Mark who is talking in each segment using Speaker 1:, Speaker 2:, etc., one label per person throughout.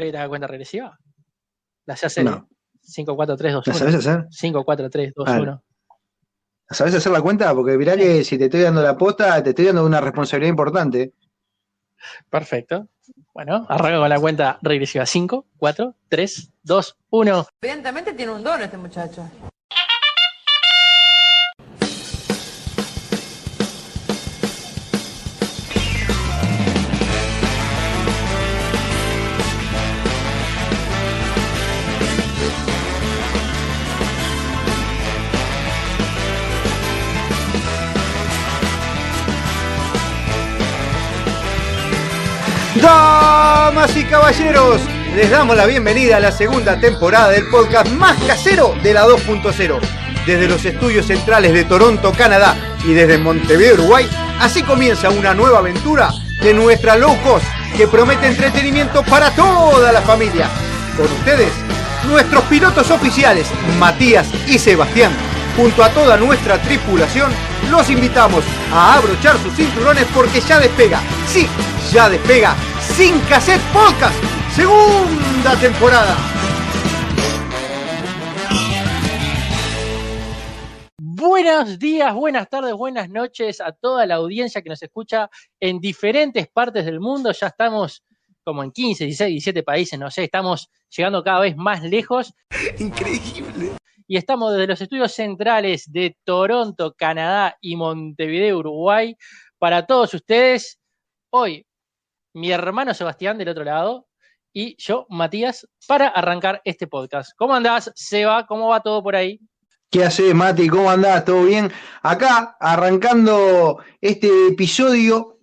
Speaker 1: ¿Querés que te haga cuenta regresiva? ¿La sé hacer?
Speaker 2: No.
Speaker 1: 5, 4, 3, 2,
Speaker 2: ¿La
Speaker 1: 1.
Speaker 2: sabes hacer?
Speaker 1: 5, 4, 3, 2,
Speaker 2: Vale.
Speaker 1: 1.
Speaker 2: ¿Sabes hacer la cuenta? Porque mirá que si te estoy dando la posta, te estoy dando una responsabilidad importante.
Speaker 1: Perfecto. Bueno, arranco con la cuenta regresiva. 5, 4, 3, 2, 1.
Speaker 3: Evidentemente tiene un don este muchacho.
Speaker 4: Damas y caballeros, les damos la bienvenida a la segunda temporada del podcast más casero de la 2.0. Desde los estudios centrales de Toronto, Canadá y desde Montevideo, Uruguay, así comienza una nueva aventura de nuestra low cost que promete entretenimiento para toda la familia. Con ustedes, nuestros pilotos oficiales, Matías y Sebastián. Junto a toda nuestra tripulación, los invitamos a abrochar sus cinturones porque ya despega, sí, ya despega, Sin Cassette Podcast, segunda temporada.
Speaker 1: Buenos días, buenas tardes, buenas noches a toda la audiencia que nos escucha en diferentes partes del mundo. Ya estamos como en 15, 16, 17 países, no sé, estamos llegando cada vez más lejos.
Speaker 4: Increíble.
Speaker 1: Y estamos desde los estudios centrales de Toronto, Canadá y Montevideo, Uruguay, para todos ustedes. Hoy, mi hermano Sebastián del otro lado y yo, Matías, para arrancar este podcast. ¿Cómo andás, Seba? ¿Cómo va todo por ahí?
Speaker 2: ¿Qué haces, Mati? ¿Cómo andás? ¿Todo bien? Acá, arrancando este episodio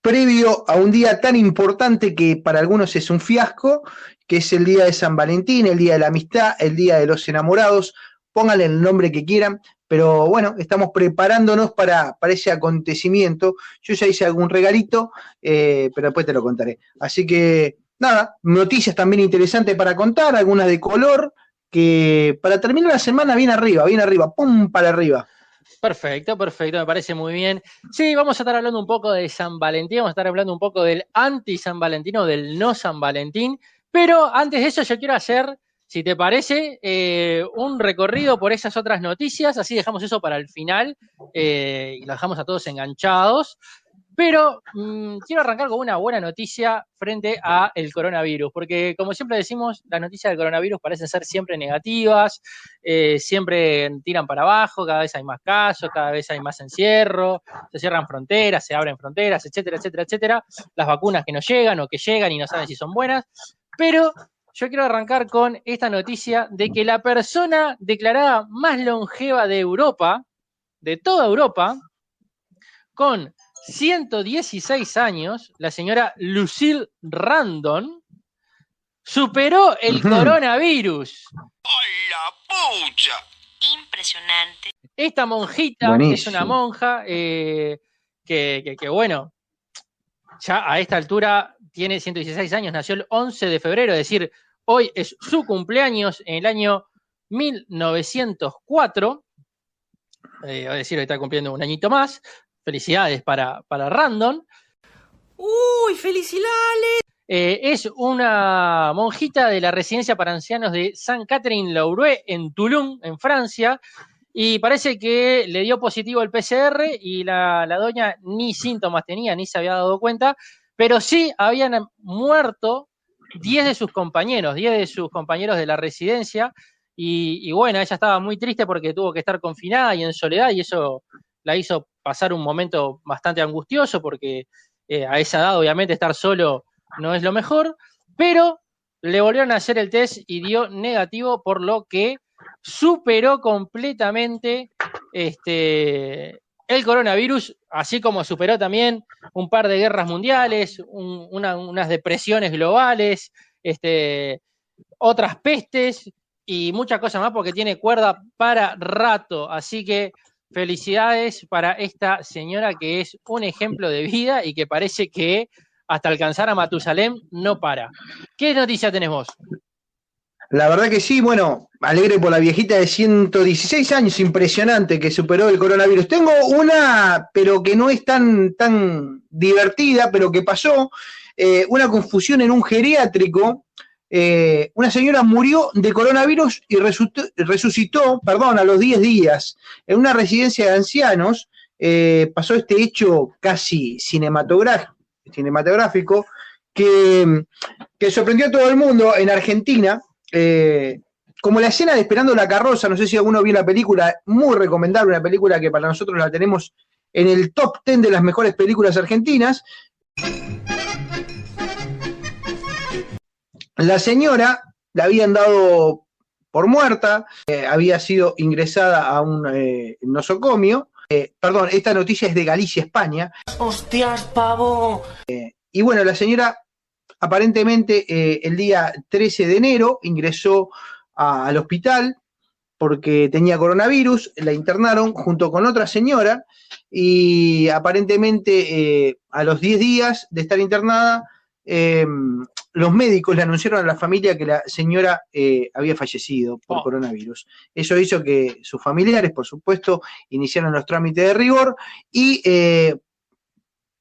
Speaker 2: previo a un día tan importante que para algunos es un fiasco, que es el día de San Valentín, el día de la amistad, el día de los enamorados, pónganle el nombre que quieran, pero bueno, estamos preparándonos para, para ese acontecimiento. Yo ya hice algún regalito, eh, pero después te lo contaré. Así que, nada, noticias también interesantes para contar, algunas de color, que para terminar la semana bien arriba, bien arriba, pum, para arriba.
Speaker 1: Perfecto, perfecto, me parece muy bien. Sí, vamos a estar hablando un poco de San Valentín, vamos a estar hablando un poco del anti-San Valentín o del no San Valentín, pero antes de eso yo quiero hacer, si te parece, eh, un recorrido por esas otras noticias, así dejamos eso para el final eh, y lo dejamos a todos enganchados. Pero mmm, quiero arrancar con una buena noticia frente a el coronavirus, porque como siempre decimos, las noticias del coronavirus parecen ser siempre negativas, eh, siempre tiran para abajo, cada vez hay más casos, cada vez hay más encierro, se cierran fronteras, se abren fronteras, etcétera, etcétera, etcétera, las vacunas que no llegan o que llegan y no saben si son buenas, pero yo quiero arrancar con esta noticia de que la persona declarada más longeva de Europa, de toda Europa, con 116 años, la señora Lucille Randon superó el coronavirus.
Speaker 5: ¡Hola, pucha!
Speaker 6: Impresionante.
Speaker 1: Esta monjita es una monja eh, que, que- que, bueno, ya a esta altura tiene 116 años, nació el 11 de febrero, es decir, hoy es su cumpleaños en el año 1904, eh, es decir, hoy está cumpliendo un añito más. Felicidades para, para Randon.
Speaker 3: ¡Uy, felicidades!
Speaker 1: Eh, es una monjita de la residencia para ancianos de Saint Catherine Laurue en Toulon, en Francia, y parece que le dio positivo el PCR y la, la doña ni síntomas tenía, ni se había dado cuenta, pero sí habían muerto 10 de sus compañeros, 10 de sus compañeros de la residencia, y, bueno, ella estaba muy triste porque tuvo que estar confinada y en soledad, y eso la hizo pasar un momento bastante angustioso porque eh, a esa edad obviamente estar solo no es lo mejor, pero le volvieron a hacer el test y dio negativo, por lo que superó completamente este, el coronavirus, así como superó también un par de guerras mundiales, un- una- unas depresiones globales, este, otras pestes y muchas cosas más, porque tiene cuerda para rato. Así que felicidades para esta señora que es un ejemplo de vida y que parece que hasta alcanzar a Matusalem no para. ¿Qué noticia tenés vos?
Speaker 2: La verdad que sí, bueno, alegre por la viejita de 116 años, impresionante que superó el coronavirus. Tengo una, pero que no es tan, tan divertida, pero que pasó, eh, una confusión en un geriátrico, eh, una señora murió de coronavirus y resucitó, perdón, a los 10 días en una residencia de ancianos. eh, pasó este hecho casi cinematográfico, cinematográfico que, que sorprendió a todo el mundo en Argentina. Eh, como la escena de Esperando la carroza, no sé si alguno vio la película, muy recomendable, una película que para nosotros la tenemos en el top 10 de las mejores películas argentinas. La señora la habían dado por muerta, eh, había sido ingresada a un eh, nosocomio. Eh, perdón, esta noticia es de Galicia, España.
Speaker 3: ¡Hostias, pavo!
Speaker 2: Y bueno, la señora aparentemente eh, el día 13 de enero ingresó a- al hospital porque tenía coronavirus, la internaron junto con otra señora y aparentemente eh, a los 10 días de estar internada, eh, los médicos le anunciaron a la familia que la señora eh, había fallecido por
Speaker 1: Oh.
Speaker 2: coronavirus. Eso hizo que sus familiares, por supuesto, iniciaran los trámites de rigor y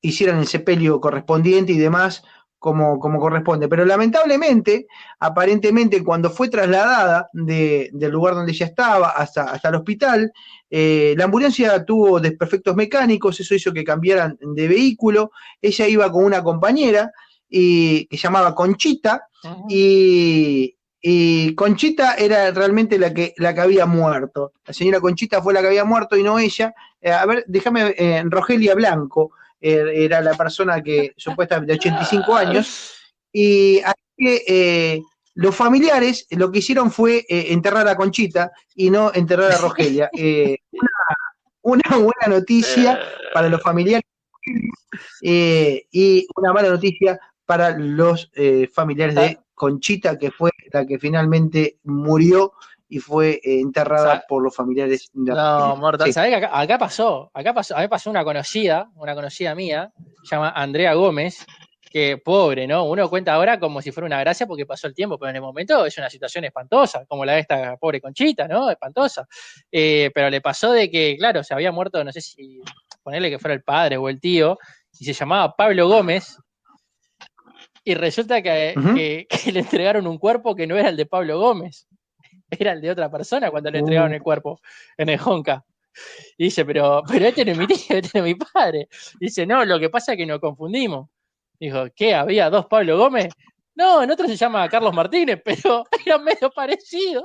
Speaker 2: hicieran el sepelio correspondiente y demás como, como corresponde. Pero lamentablemente, aparentemente, cuando fue trasladada de- del lugar donde ella estaba hasta, hasta el hospital, eh, la ambulancia tuvo desperfectos mecánicos, eso hizo que cambiaran de vehículo. Ella iba con una compañera y, que se llamaba Conchita, y, y Conchita era realmente la que, la que había muerto. La señora Conchita fue la que había muerto y no ella. Eh, a ver, déjame, eh, Rogelia Blanco era la persona que supuestamente de 85 años. Y así que eh, los familiares lo que hicieron fue eh, enterrar a Conchita y no enterrar a Rogelia. Eh, una, una buena noticia para los familiares y una mala noticia para los familiares de Conchita, que fue la que finalmente murió y fue eh, enterrada por los familiares de
Speaker 1: No,
Speaker 2: Argentina.
Speaker 1: Morta,
Speaker 2: Sí.
Speaker 1: ¿sabés que acá, acá pasó? Acá pasó, a mí pasó una conocida, una conocida mía, se llama Andrea Gómez, que pobre, ¿no? Uno cuenta ahora como si fuera una gracia porque pasó el tiempo, pero en el momento es una situación espantosa, como la de esta pobre Conchita, ¿no? Espantosa. Eh, pero le pasó de que, claro, se había muerto, no sé si ponerle que fuera el padre o el tío, y se llamaba Pablo Gómez, y resulta que,
Speaker 2: Ujú.
Speaker 1: que- que le entregaron un cuerpo que no era el de Pablo Gómez, era el de otra persona cuando le entregaron
Speaker 2: Uh.
Speaker 1: el cuerpo en el Honka. Y dice, pero, pero este no es mi tío, este no es mi padre. Dice, no, lo que pasa es que nos confundimos. Dijo, ¿qué? ¿Había dos Pablo Gómez? No, en otro se llama Carlos Martínez, pero era medio parecido.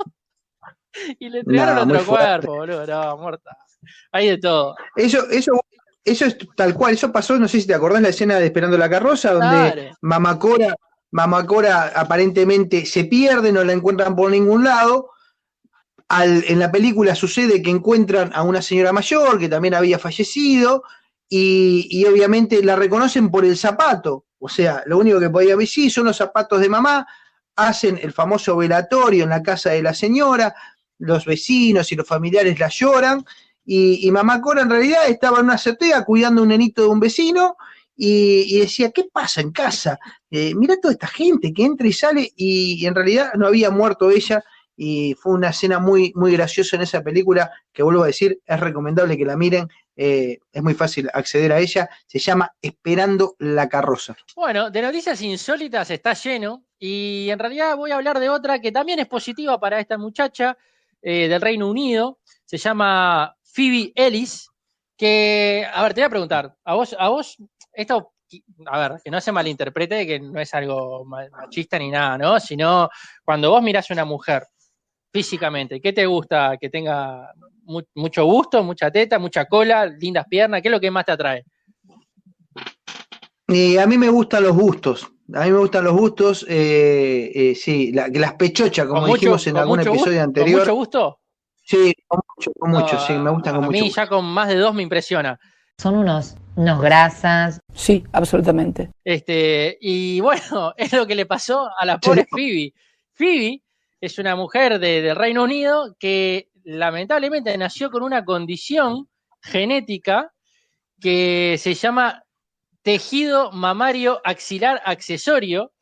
Speaker 1: Y le entregaron
Speaker 2: No,
Speaker 1: otro cuerpo, boludo. No, muerta. Hay de todo.
Speaker 2: Eso, eso, eso es tal cual, eso pasó, no sé si te acordás la escena de Esperando la carroza, donde. Mamacora, Mamacora aparentemente se pierde, no la encuentran por ningún lado. En la película sucede que encuentran a una señora mayor que también había fallecido y, obviamente la reconocen por el zapato. O sea, lo único que podía ver, sí, son los zapatos de mamá, hacen el famoso velatorio en la casa de la señora, los vecinos y los familiares la lloran y, mamá Cora en realidad estaba en una azotea cuidando a un nenito de un vecino y, decía, ¿qué pasa en casa? Eh, mira toda esta gente que entra y sale y en realidad no había muerto ella y fue una escena muy, muy graciosa en esa película que vuelvo a decir, es recomendable que la miren, eh, es muy fácil acceder a ella, se llama Esperando la carroza.
Speaker 1: Bueno, de noticias insólitas está lleno y en realidad voy a hablar de otra que también es positiva para esta muchacha eh, del Reino Unido. Se llama Phoebe Ellis, que, a ver, te voy a preguntar, a vos, a vos, esto, a ver, que no se malinterprete, que no es algo ma- machista ni nada, ¿no? Sino cuando vos mirás a una mujer físicamente, ¿qué te gusta? Que tenga mu- mucho gusto, mucha teta, mucha cola, lindas piernas, ¿qué es lo que más te atrae?
Speaker 2: Y a mí me gustan los gustos, a mí me gustan los gustos, eh, eh, sí, la- las pechochas, como
Speaker 1: ¿Con mucho-
Speaker 2: dijimos en algún episodio
Speaker 1: gusto-
Speaker 2: anterior.
Speaker 1: ¿Con mucho gusto?
Speaker 2: Sí, con mucho, con mucho,
Speaker 1: No,
Speaker 2: sí, me gustan con
Speaker 1: a
Speaker 2: mucho.
Speaker 1: mí
Speaker 2: gusto.
Speaker 1: ya con más de dos me impresiona.
Speaker 7: Son unos, unos grasas.
Speaker 3: Sí, absolutamente.
Speaker 1: Este, y bueno, es lo que le pasó a la pobre
Speaker 2: Sí.
Speaker 1: Phoebe. Phoebe es una mujer de- del Reino Unido que lamentablemente nació con una condición genética que se llama tejido mamario axilar accesorio,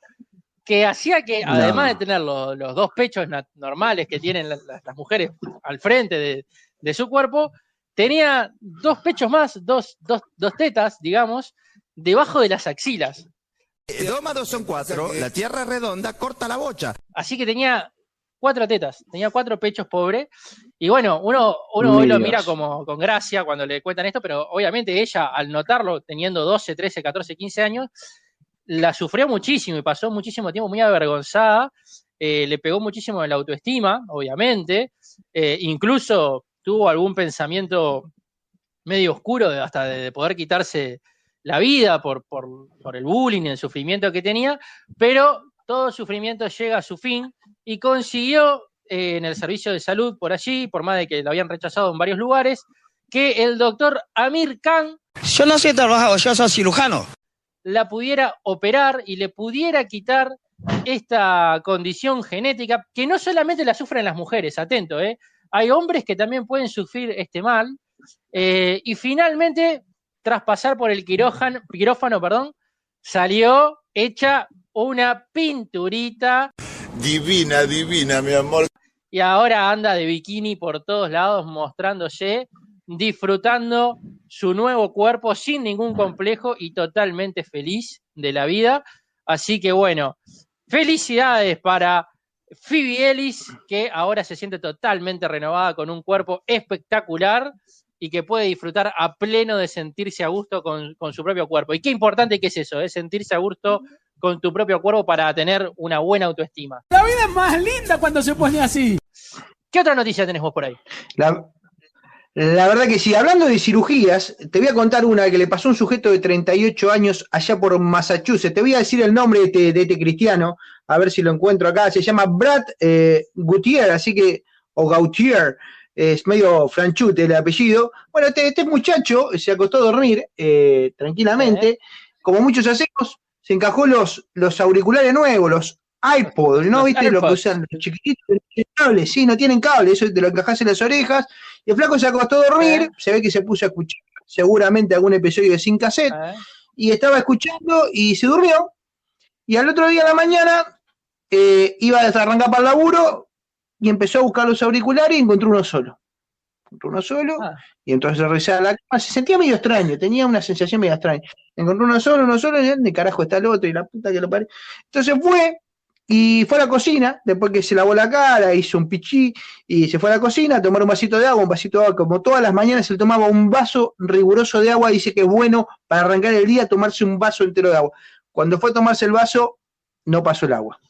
Speaker 1: que hacía que,
Speaker 2: No.
Speaker 1: además de tener lo- los dos pechos normales que tienen la- la- las mujeres al frente de, de su cuerpo, tenía dos pechos más, dos, dos, dos tetas, digamos, debajo de las axilas.
Speaker 8: Dos más dos son cuatro. La tierra es redonda, corta la bocha.
Speaker 1: Así que tenía cuatro tetas, tenía cuatro pechos pobre. Y bueno, uno, uno hoy lo mira como con gracia cuando le cuentan esto, pero obviamente ella, al notarlo, teniendo 12, 13, 14, 15 años, la sufrió muchísimo y pasó muchísimo tiempo muy avergonzada. eh, le pegó muchísimo en la autoestima, obviamente. eh, incluso tuvo algún pensamiento medio oscuro de- hasta de, de poder quitarse la vida por, por, por el bullying el sufrimiento que tenía, pero todo sufrimiento llega a su fin y consiguió eh, en el servicio de salud por allí, por más de que lo habían rechazado en varios lugares, que el doctor Amir Khan
Speaker 8: Yo no soy trabajador, yo soy cirujano.
Speaker 1: la pudiera operar y le pudiera quitar esta condición genética que no solamente la sufren las mujeres, atento, ¿eh? hay hombres que también pueden sufrir este mal eh, y finalmente, tras pasar por el quirófano, quirófano, perdón, salió hecha una pinturita
Speaker 5: Divina, divina, mi amor.
Speaker 1: y ahora anda de bikini por todos lados mostrándose, disfrutando su nuevo cuerpo sin ningún complejo y totalmente feliz de la vida. Así que bueno, felicidades para Phoebe Ellis, que ahora se siente totalmente renovada con un cuerpo espectacular y que puede disfrutar a pleno de sentirse a gusto con, su propio cuerpo. Y qué importante que es eso, es sentirse a gusto con tu propio cuerpo para tener una buena autoestima.
Speaker 3: La vida es más linda cuando se pone así.
Speaker 1: ¿Qué otra noticia tenés vos por ahí?
Speaker 2: La, la verdad que sí, hablando de cirugías, te voy a contar una que le pasó a un sujeto de 38 años allá por Massachusetts. Te voy a decir el nombre de este, de este cristiano, a ver si lo encuentro acá. Se llama Brad eh, así que, o Gautier, es medio franchute el apellido. Bueno, este, este muchacho se acostó a dormir eh, tranquilamente, como muchos hacemos, se encajó los, los auriculares nuevos, los iPod, ¿no?
Speaker 1: Los
Speaker 2: ¿Viste? Lo que usan los chiquititos, no tienen cable, sí, no tienen cable, eso te lo encajás en las orejas. Y el flaco se acostó a dormir,
Speaker 1: Eh.
Speaker 2: se ve que se puso a escuchar seguramente algún episodio de Sin Cassette,
Speaker 1: ¿Eh?
Speaker 2: y estaba escuchando y se durmió. Y al otro día a la mañana eh, iba a arrancar para el laburo y empezó a buscar los auriculares y encontró uno solo. Encontró uno solo
Speaker 1: Ah.
Speaker 2: y entonces revisaba la cama, se sentía medio extraño, tenía una sensación medio extraña. Encontró uno solo, uno solo, y ¿dónde carajo está el otro? Y la puta que lo pare. Entonces fue y fue a la cocina, después que se lavó la cara, hizo un pichí y se fue a la cocina a tomar un vasito de agua, un vasito de agua, como todas las mañanas él tomaba un vaso riguroso de agua, dice que es bueno para arrancar el día tomarse un vaso entero de agua. Cuando fue a tomarse el vaso, no pasó el agua.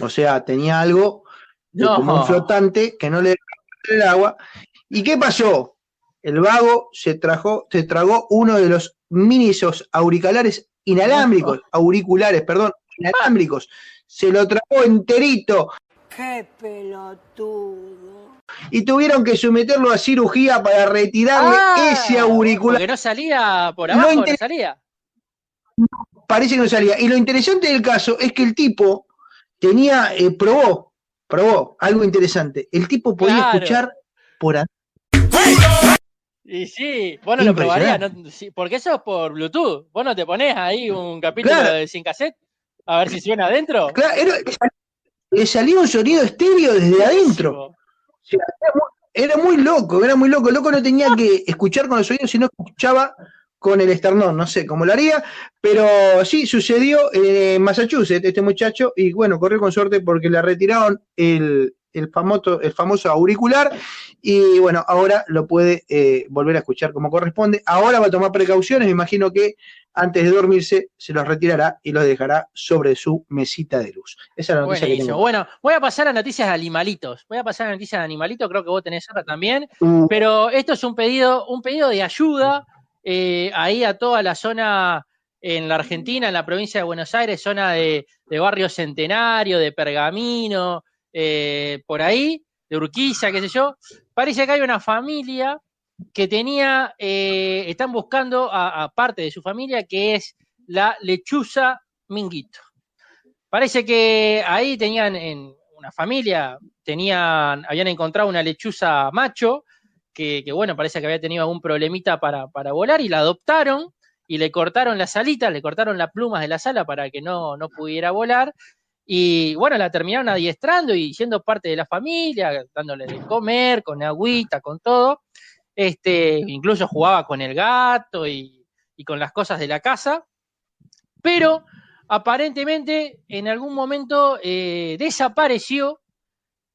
Speaker 2: O sea, tenía algo
Speaker 1: No.
Speaker 2: como un flotante que no le dejaba el agua. ¿Y qué pasó? El vago se, trajo, se tragó uno de los mini esos auriculares inalámbricos, auriculares, perdón, inalámbricos. Se lo tragó enterito
Speaker 9: Qué pelotudo.
Speaker 2: y tuvieron que someterlo a cirugía para retirarle
Speaker 1: Ah,
Speaker 2: ese auricular.
Speaker 1: Porque no salía por abajo, no
Speaker 2: inter-
Speaker 1: salía.
Speaker 2: Parece que no salía. Y lo interesante del caso es que el tipo tenía, eh, probó, probó algo interesante. El tipo podía
Speaker 1: Claro.
Speaker 2: escuchar por a-
Speaker 1: Y sí, vos no lo probarías, no- sí, porque eso es por Bluetooth. Vos no te pones ahí un capítulo
Speaker 2: Claro.
Speaker 1: de sin cassette a ver si suena adentro.
Speaker 2: Claro, era- le salía un sonido estéreo desde adentro.
Speaker 1: Buenísimo.
Speaker 2: O sea, era, muy, era muy loco, era muy loco. El loco no tenía que escuchar con los oídos, sino escuchaba con el esternón. No sé cómo lo haría, pero sí sucedió en Massachusetts, este muchacho, y bueno, corrió con suerte porque le retiraron el, el, famoso, el famoso auricular y bueno, ahora lo puede eh, volver a escuchar como corresponde. Ahora va a tomar precauciones, me imagino que antes de dormirse se los retirará y los dejará sobre su mesita de luz. Esa es la noticia que tengo.
Speaker 1: Bueno, voy a pasar a noticias de animalitos. Voy a pasar a noticias de animalitos, creo que vos tenés otra también.
Speaker 2: Uh,
Speaker 1: Pero esto es un pedido, un pedido de ayuda eh, ahí a toda la zona en la Argentina, en la provincia de Buenos Aires, zona de, de Barrio Centenario, de Pergamino, eh, por ahí, de Urquiza, qué sé yo. Parece que hay una familia que tenía, eh, están buscando a, parte de su familia, que es la lechuza minguito. Parece que ahí tenían en una familia, tenían, habían encontrado una lechuza macho, que, que, bueno, parece que había tenido algún problemita para, para volar y la adoptaron y le cortaron las alitas, le cortaron las plumas de la sala para que no, no pudiera volar. Y bueno, la terminaron adiestrando y siendo parte de la familia, dándole de comer, con agüita, con todo. Este, incluso jugaba con el gato y, y con las cosas de la casa. Pero aparentemente en algún momento eh, desapareció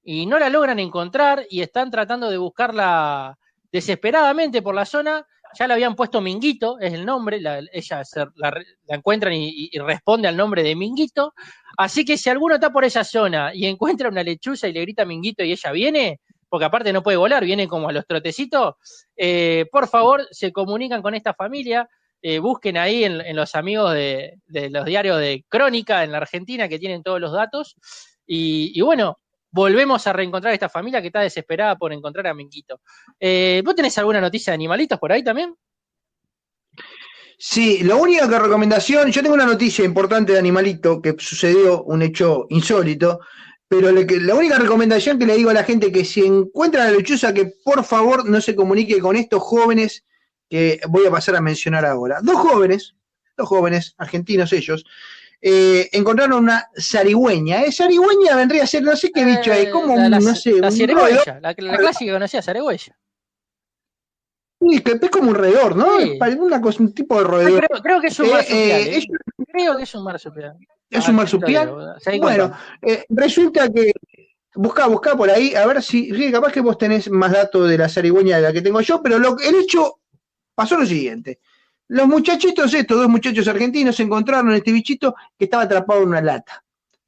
Speaker 1: y no la logran encontrar y están tratando de buscarla desesperadamente por la zona. Ya le habían puesto Minguito, es el nombre, la, ella la, la encuentran y, responde al nombre de Minguito. Así que si alguno está por esa zona y encuentra una lechuza y le grita Minguito y ella viene, porque aparte no puede volar, viene como a los trotecitos, eh, por favor se comunican con esta familia, eh, busquen ahí en, los amigos de, los diarios de Crónica en la Argentina que tienen todos los datos. Y bueno, volvemos a reencontrar a esta familia que está desesperada por encontrar a Minguito. Eh, ¿Vos tenés alguna noticia de animalitos por ahí también?
Speaker 2: Sí, la única recomendación, yo tengo una noticia importante de Animalito que sucedió, un hecho insólito, pero la única recomendación que le digo a la gente que si encuentran a la lechuza, que por favor no se comunique con estos jóvenes que voy a pasar a mencionar ahora. Dos jóvenes, dos jóvenes, argentinos ellos, eh, encontraron una zarigüeña. ¿eh? Zarigüeña vendría a ser, no sé qué bicho es, como
Speaker 1: Eh,
Speaker 2: un,
Speaker 1: la-
Speaker 2: no sé,
Speaker 1: la
Speaker 2: un
Speaker 1: la, la clásica que conocía.
Speaker 2: Sí, que es como un roedor, ¿no?
Speaker 1: Sí.
Speaker 2: Es pare- una cosa, un tipo de
Speaker 1: Ah,
Speaker 2: roedor.
Speaker 1: creo, creo que es un
Speaker 2: Eh,
Speaker 1: marsupial.
Speaker 2: eh,
Speaker 1: ¿eh?
Speaker 2: ellos-
Speaker 1: Creo que es un marsupial.
Speaker 2: ¿Es
Speaker 1: Ah,
Speaker 2: un marsupial?
Speaker 1: seguí
Speaker 2: Bueno, eh, resulta que buscá, buscá por ahí, a ver si, sí, capaz que vos tenés más datos de la zarigüeña de la que tengo yo, pero lo, el hecho pasó lo siguiente. Los muchachitos, estos dos muchachos argentinos, encontraron este bichito que estaba atrapado en una lata.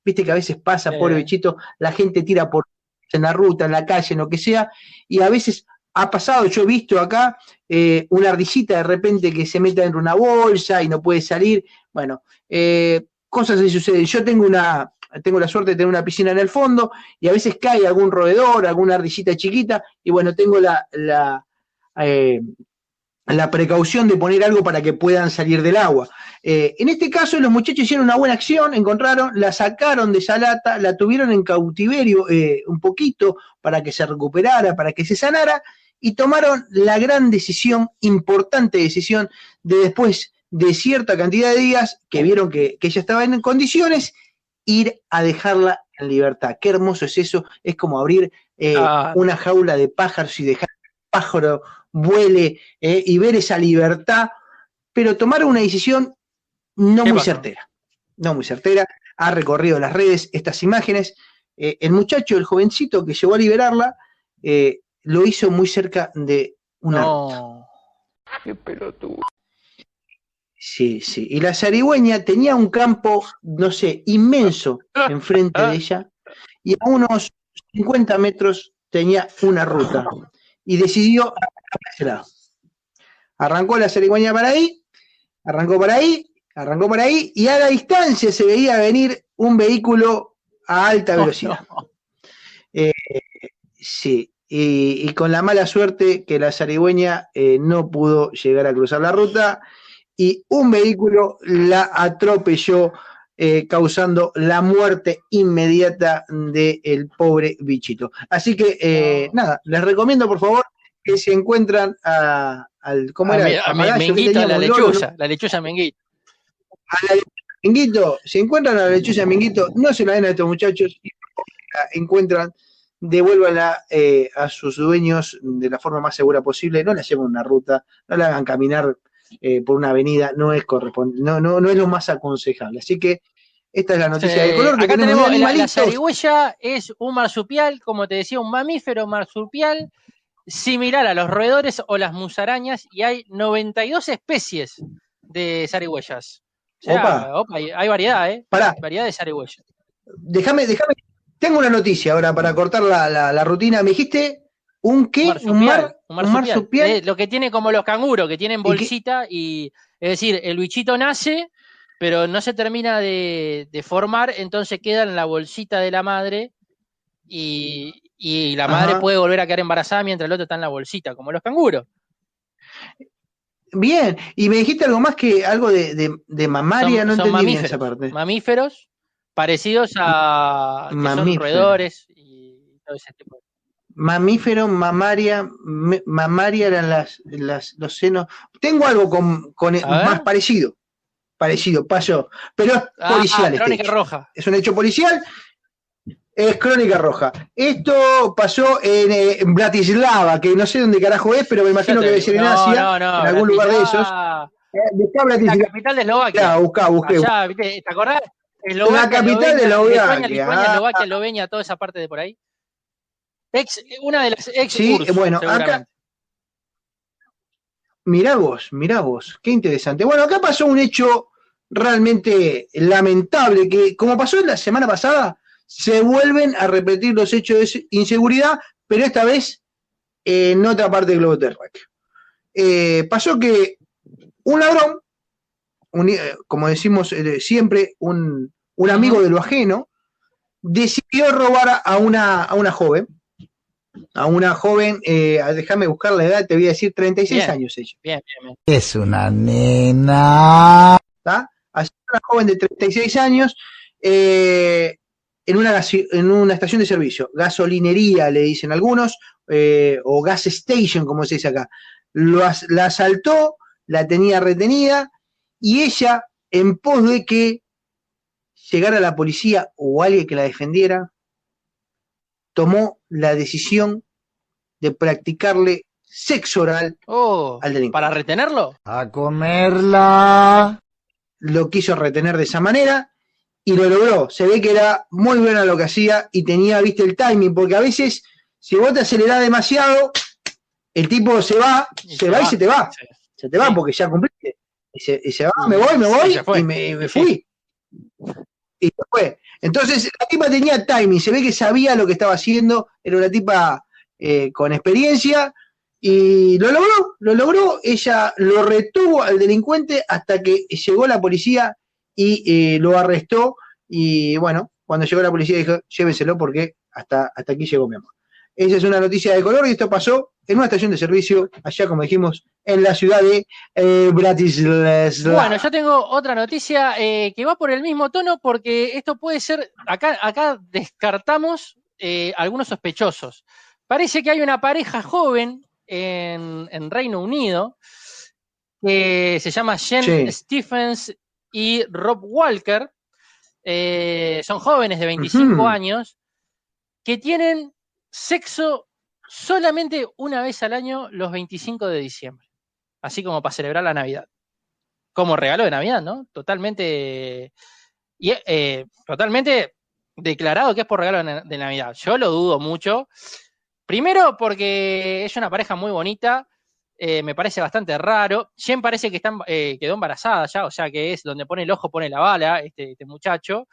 Speaker 2: Viste que a veces pasa,
Speaker 1: Eh.
Speaker 2: pobre bichito, la gente tira por en la ruta, en la calle, en lo que sea, y a veces ha pasado, yo he visto acá eh, una ardillita de repente que se mete dentro de una bolsa y no puede salir. Bueno, eh, cosas así suceden. Yo tengo una, tengo la suerte de tener una piscina en el fondo y a veces cae algún roedor, alguna ardillita chiquita y bueno, tengo la, la, eh, la precaución de poner algo para que puedan salir del agua. Eh, en este caso, los muchachos hicieron una buena acción, encontraron, la sacaron de esa lata, la tuvieron en cautiverio eh, un poquito para que se recuperara, para que se sanara, y tomaron la gran decisión, importante decisión, de después de cierta cantidad de días que vieron que, que ella estaba en condiciones, ir a dejarla en libertad. Qué hermoso es eso, es como abrir eh,
Speaker 1: Ah.
Speaker 2: una jaula de pájaros y dejar pájaro vuele eh, y ver esa libertad, pero tomar una decisión no
Speaker 1: ¿Qué
Speaker 2: muy certera, no muy certera, ha recorrido las redes estas imágenes, Eh, el muchacho, el jovencito que llegó a liberarla, eh, lo hizo muy cerca de una
Speaker 1: No.
Speaker 2: Sí, sí. Y la zarigüeña tenía un campo, no sé, inmenso enfrente de ella y a unos 50 metros tenía una ruta y decidió Arrancó la zarigüeña para ahí, arrancó para ahí, arrancó para ahí y a la distancia se veía venir un vehículo a alta velocidad. Eh, sí, y, y con la mala suerte que la zarigüeña eh, no pudo llegar a cruzar la ruta y un vehículo la atropelló, eh, causando la muerte inmediata del pobre bichito. Así que, nada, les recomiendo por favor que se encuentran a, al, ¿cómo
Speaker 1: A
Speaker 2: era? A
Speaker 1: Menguito, la lechuza, la lechuza Menguito.
Speaker 2: a la Minguito, si encuentran a la lechuza Minguito, no se la den a estos muchachos y la encuentran, devuélvanla eh, a sus dueños de la forma más segura posible, no la lleven una ruta, no la hagan caminar eh, por una avenida, no es correspon- no, no, no es lo más aconsejable. Así que esta es la noticia de color que
Speaker 1: acá
Speaker 2: tenemos,
Speaker 1: tenemos la, la zarigüeya es un marsupial, como te decía, un mamífero marsupial similar a los roedores o las musarañas y hay 92 especies de zarigüeyas. O sea,
Speaker 2: Opa.
Speaker 1: opa, hay, hay variedad, ¿eh?
Speaker 2: Pará,
Speaker 1: Variedad de zarigüeyas.
Speaker 2: déjame, déjame, tengo una noticia ahora para cortar la, la- la rutina. Me dijiste un qué,
Speaker 1: Marsupial,
Speaker 2: un, mar,
Speaker 1: un
Speaker 2: un
Speaker 1: marsupial.
Speaker 2: marsupial.
Speaker 1: Eh, lo que tiene como los canguros, que tienen bolsita y, es decir, el bichito nace, pero no se termina de, de formar, entonces queda en la bolsita de la madre y, y la madre
Speaker 2: Ajá.
Speaker 1: puede volver a quedar embarazada mientras el otro está en la bolsita, como los canguros.
Speaker 2: Bien, y me dijiste algo más que algo de, de, de mamaria,
Speaker 1: Son-
Speaker 2: no
Speaker 1: son
Speaker 2: entendí bien
Speaker 1: mamíferos,
Speaker 2: esa parte.
Speaker 1: Mamíferos parecidos a que son
Speaker 2: Mamífero.
Speaker 1: roedores y todo ese tipo. de-
Speaker 2: Mamífero, mamaria, me- mamaria eran las, las, los senos. Tengo algo con, con más parecido, parecido, pasó, pero es
Speaker 1: Ah,
Speaker 2: policial este
Speaker 1: crónica
Speaker 2: hecho.
Speaker 1: roja.
Speaker 2: Es un hecho policial, es crónica roja. Esto pasó en, eh, en Bratislava, que no sé dónde carajo es, pero me imagino que debe ser en. Asia,
Speaker 1: no, no,
Speaker 2: en algún lugar de esos.
Speaker 1: Bratislava,
Speaker 2: Eh, buscá
Speaker 1: La
Speaker 2: Bratislava.
Speaker 1: capital de Eslovaquia.
Speaker 2: Claro, buscá, busqué.
Speaker 1: Allá, ¿viste? ¿Te acordás? Eslovaquia,
Speaker 2: capital de Eslovaquia.
Speaker 1: Lituania, Lituania,
Speaker 2: Ah.
Speaker 1: Eslovaquia, Eslovenia, toda esa parte de por ahí. Ex, una de las ex
Speaker 2: Sí,
Speaker 1: URSS,
Speaker 2: bueno, acá-. Mirá vos, mirá vos, qué interesante. Bueno, acá pasó un hecho realmente lamentable, que como pasó la semana pasada, se vuelven a repetir los hechos de inseguridad, pero esta vez en otra parte del globo terráqueo. Eh, pasó que un ladrón, un- eh, como decimos eh, siempre, un, un amigo de lo ajeno, decidió robar a- una, a una joven, a una joven, eh, déjame buscar la edad, te voy a decir 36
Speaker 1: Bien.
Speaker 2: años ella.
Speaker 1: Bien, bien, bien.
Speaker 8: Es una nena.
Speaker 2: ¿está? Así que una joven de 36 años eh, en, una, gasi- en una estación de servicio, gasolinería le dicen algunos, eh, o gas station, como se dice acá. Lo as- la asaltó, la tenía retenida, y ella, en pos de que llegara la policía o alguien que la defendiera, tomó la decisión de practicarle sexo oral
Speaker 1: Oh,
Speaker 2: al delincuente.
Speaker 1: ¿para retenerlo?
Speaker 8: A comerla.
Speaker 2: lo quiso retener de esa manera y lo logró. Se ve que era muy buena lo que hacía y tenía, viste, el timing, porque a veces, si vos te acelerás demasiado, el tipo se va, se, va, y se te va.
Speaker 1: Sí.
Speaker 2: Se te va
Speaker 1: Sí.
Speaker 2: porque ya cumpliste. Y se, y se va, me voy, me voy,
Speaker 1: Y
Speaker 2: me, y me
Speaker 1: Sí.
Speaker 2: fui. Y se fue. Entonces, la tipa tenía timing, se ve que sabía lo que estaba haciendo, era una tipa eh, con experiencia, y lo logró, lo logró, ella lo retuvo al delincuente hasta que llegó la policía y eh, lo arrestó, y bueno, cuando llegó la policía dijo, llévenselo porque hasta, hasta aquí llegó mi amor. Esa es una noticia de color y esto pasó en una estación de servicio, allá como dijimos, en la ciudad de eh, Bratislava.
Speaker 1: Bueno, yo tengo otra noticia eh, que va por el mismo tono porque esto puede ser, acá, acá descartamos eh, algunos sospechosos. Parece que hay una pareja joven en, en Reino Unido que se llama Jen
Speaker 2: Sí.
Speaker 1: Stephens y Rob Walker. Eh, son jóvenes de 25
Speaker 2: Ujú.
Speaker 1: años que tienen sexo solamente una vez al año los 25 de diciembre, así como para celebrar la Navidad como regalo de Navidad, ¿no? Totalmente, y, eh, totalmente declarado que es por regalo de Navidad. Yo lo dudo mucho. Primero porque es una pareja muy bonita, eh, me parece bastante raro. Jen parece que está, eh, quedó embarazada ya, o sea que es donde pone el ojo, pone la bala, este, este muchacho.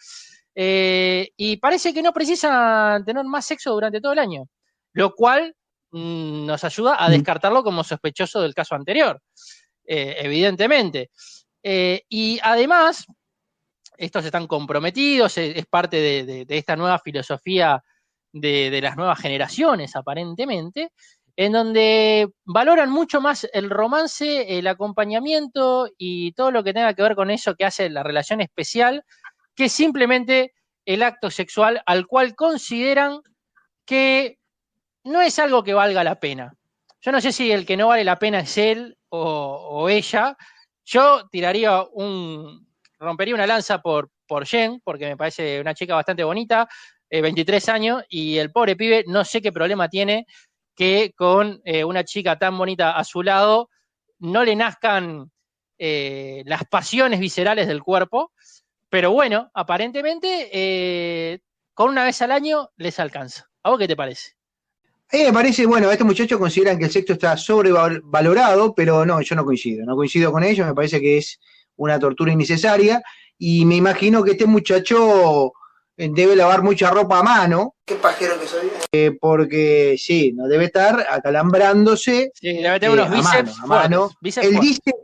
Speaker 1: Eh, y parece que no precisan tener más sexo durante todo el año, lo cual mm, nos ayuda a
Speaker 2: Mm.
Speaker 1: descartarlo como sospechoso del caso anterior, evidentemente. Y además, estos están comprometidos, es, es parte de, de- de esta nueva filosofía de, de las nuevas generaciones, aparentemente, en donde valoran mucho más el romance, el acompañamiento y todo lo que tenga que ver con eso que hace la relación especial, que simplemente el acto sexual al cual consideran que no es algo que valga la pena. Yo no sé si el que no vale la pena es él o, ella. Yo tiraría un, rompería una lanza por, por Jen, porque me parece una chica bastante bonita, eh, 23 años, y el pobre pibe no sé qué problema tiene que con eh, una chica tan bonita a su lado no le nazcan eh, las pasiones viscerales del cuerpo, pero bueno, aparentemente eh, con una vez al año les alcanza. ¿A vos qué te parece?
Speaker 2: A mí me parece, bueno, estos muchachos consideran que el sexo está sobrevalorado, pero no, yo no coincido, no coincido con ellos, me parece que es una tortura innecesaria y me imagino que este muchacho debe lavar mucha ropa a mano. Qué pajero que soy. porque sí, no debe estar acalambrándose
Speaker 1: Sí, debe tener
Speaker 2: Eh,
Speaker 1: unos
Speaker 2: a
Speaker 1: bíceps
Speaker 2: mano, a mano.
Speaker 1: bíceps
Speaker 2: el bíceps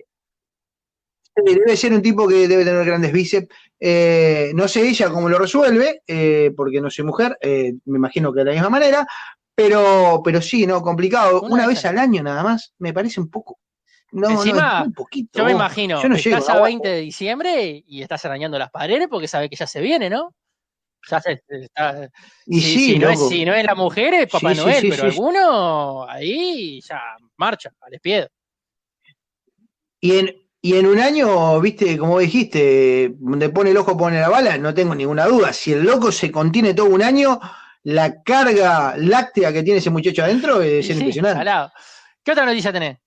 Speaker 2: eh, debe ser un tipo que debe tener grandes bíceps. Eh, no sé ella cómo lo resuelve, eh, porque no soy mujer, eh, me imagino que de la misma manera, pero, pero sí, no, complicado.
Speaker 1: Una
Speaker 2: Una,
Speaker 1: vez
Speaker 2: vez
Speaker 1: al
Speaker 2: año nada más, me parece un poco. No,
Speaker 1: Encima,
Speaker 2: no, muy poquito.
Speaker 1: Yo me imagino,
Speaker 2: Yo no
Speaker 1: estás
Speaker 2: llego,
Speaker 1: a
Speaker 2: no
Speaker 1: 20 de diciembre y estás arañando las paredes porque sabe que ya se viene, ¿no? Ya se, está-
Speaker 2: Y
Speaker 1: si,
Speaker 2: sí,
Speaker 1: si no es,
Speaker 2: loco.
Speaker 1: si no es la mujer, es Papá
Speaker 2: Sí,
Speaker 1: Noel,
Speaker 2: sí,
Speaker 1: pero alguno ahí ya marcha, al espiedo.
Speaker 2: Y en, y en un año, viste, como dijiste, donde pone el ojo pone la bala, no tengo ninguna duda. Si el loco se contiene todo un año, la carga láctea que tiene ese muchacho adentro es impresionante.
Speaker 1: ¿Qué otra noticia tenés?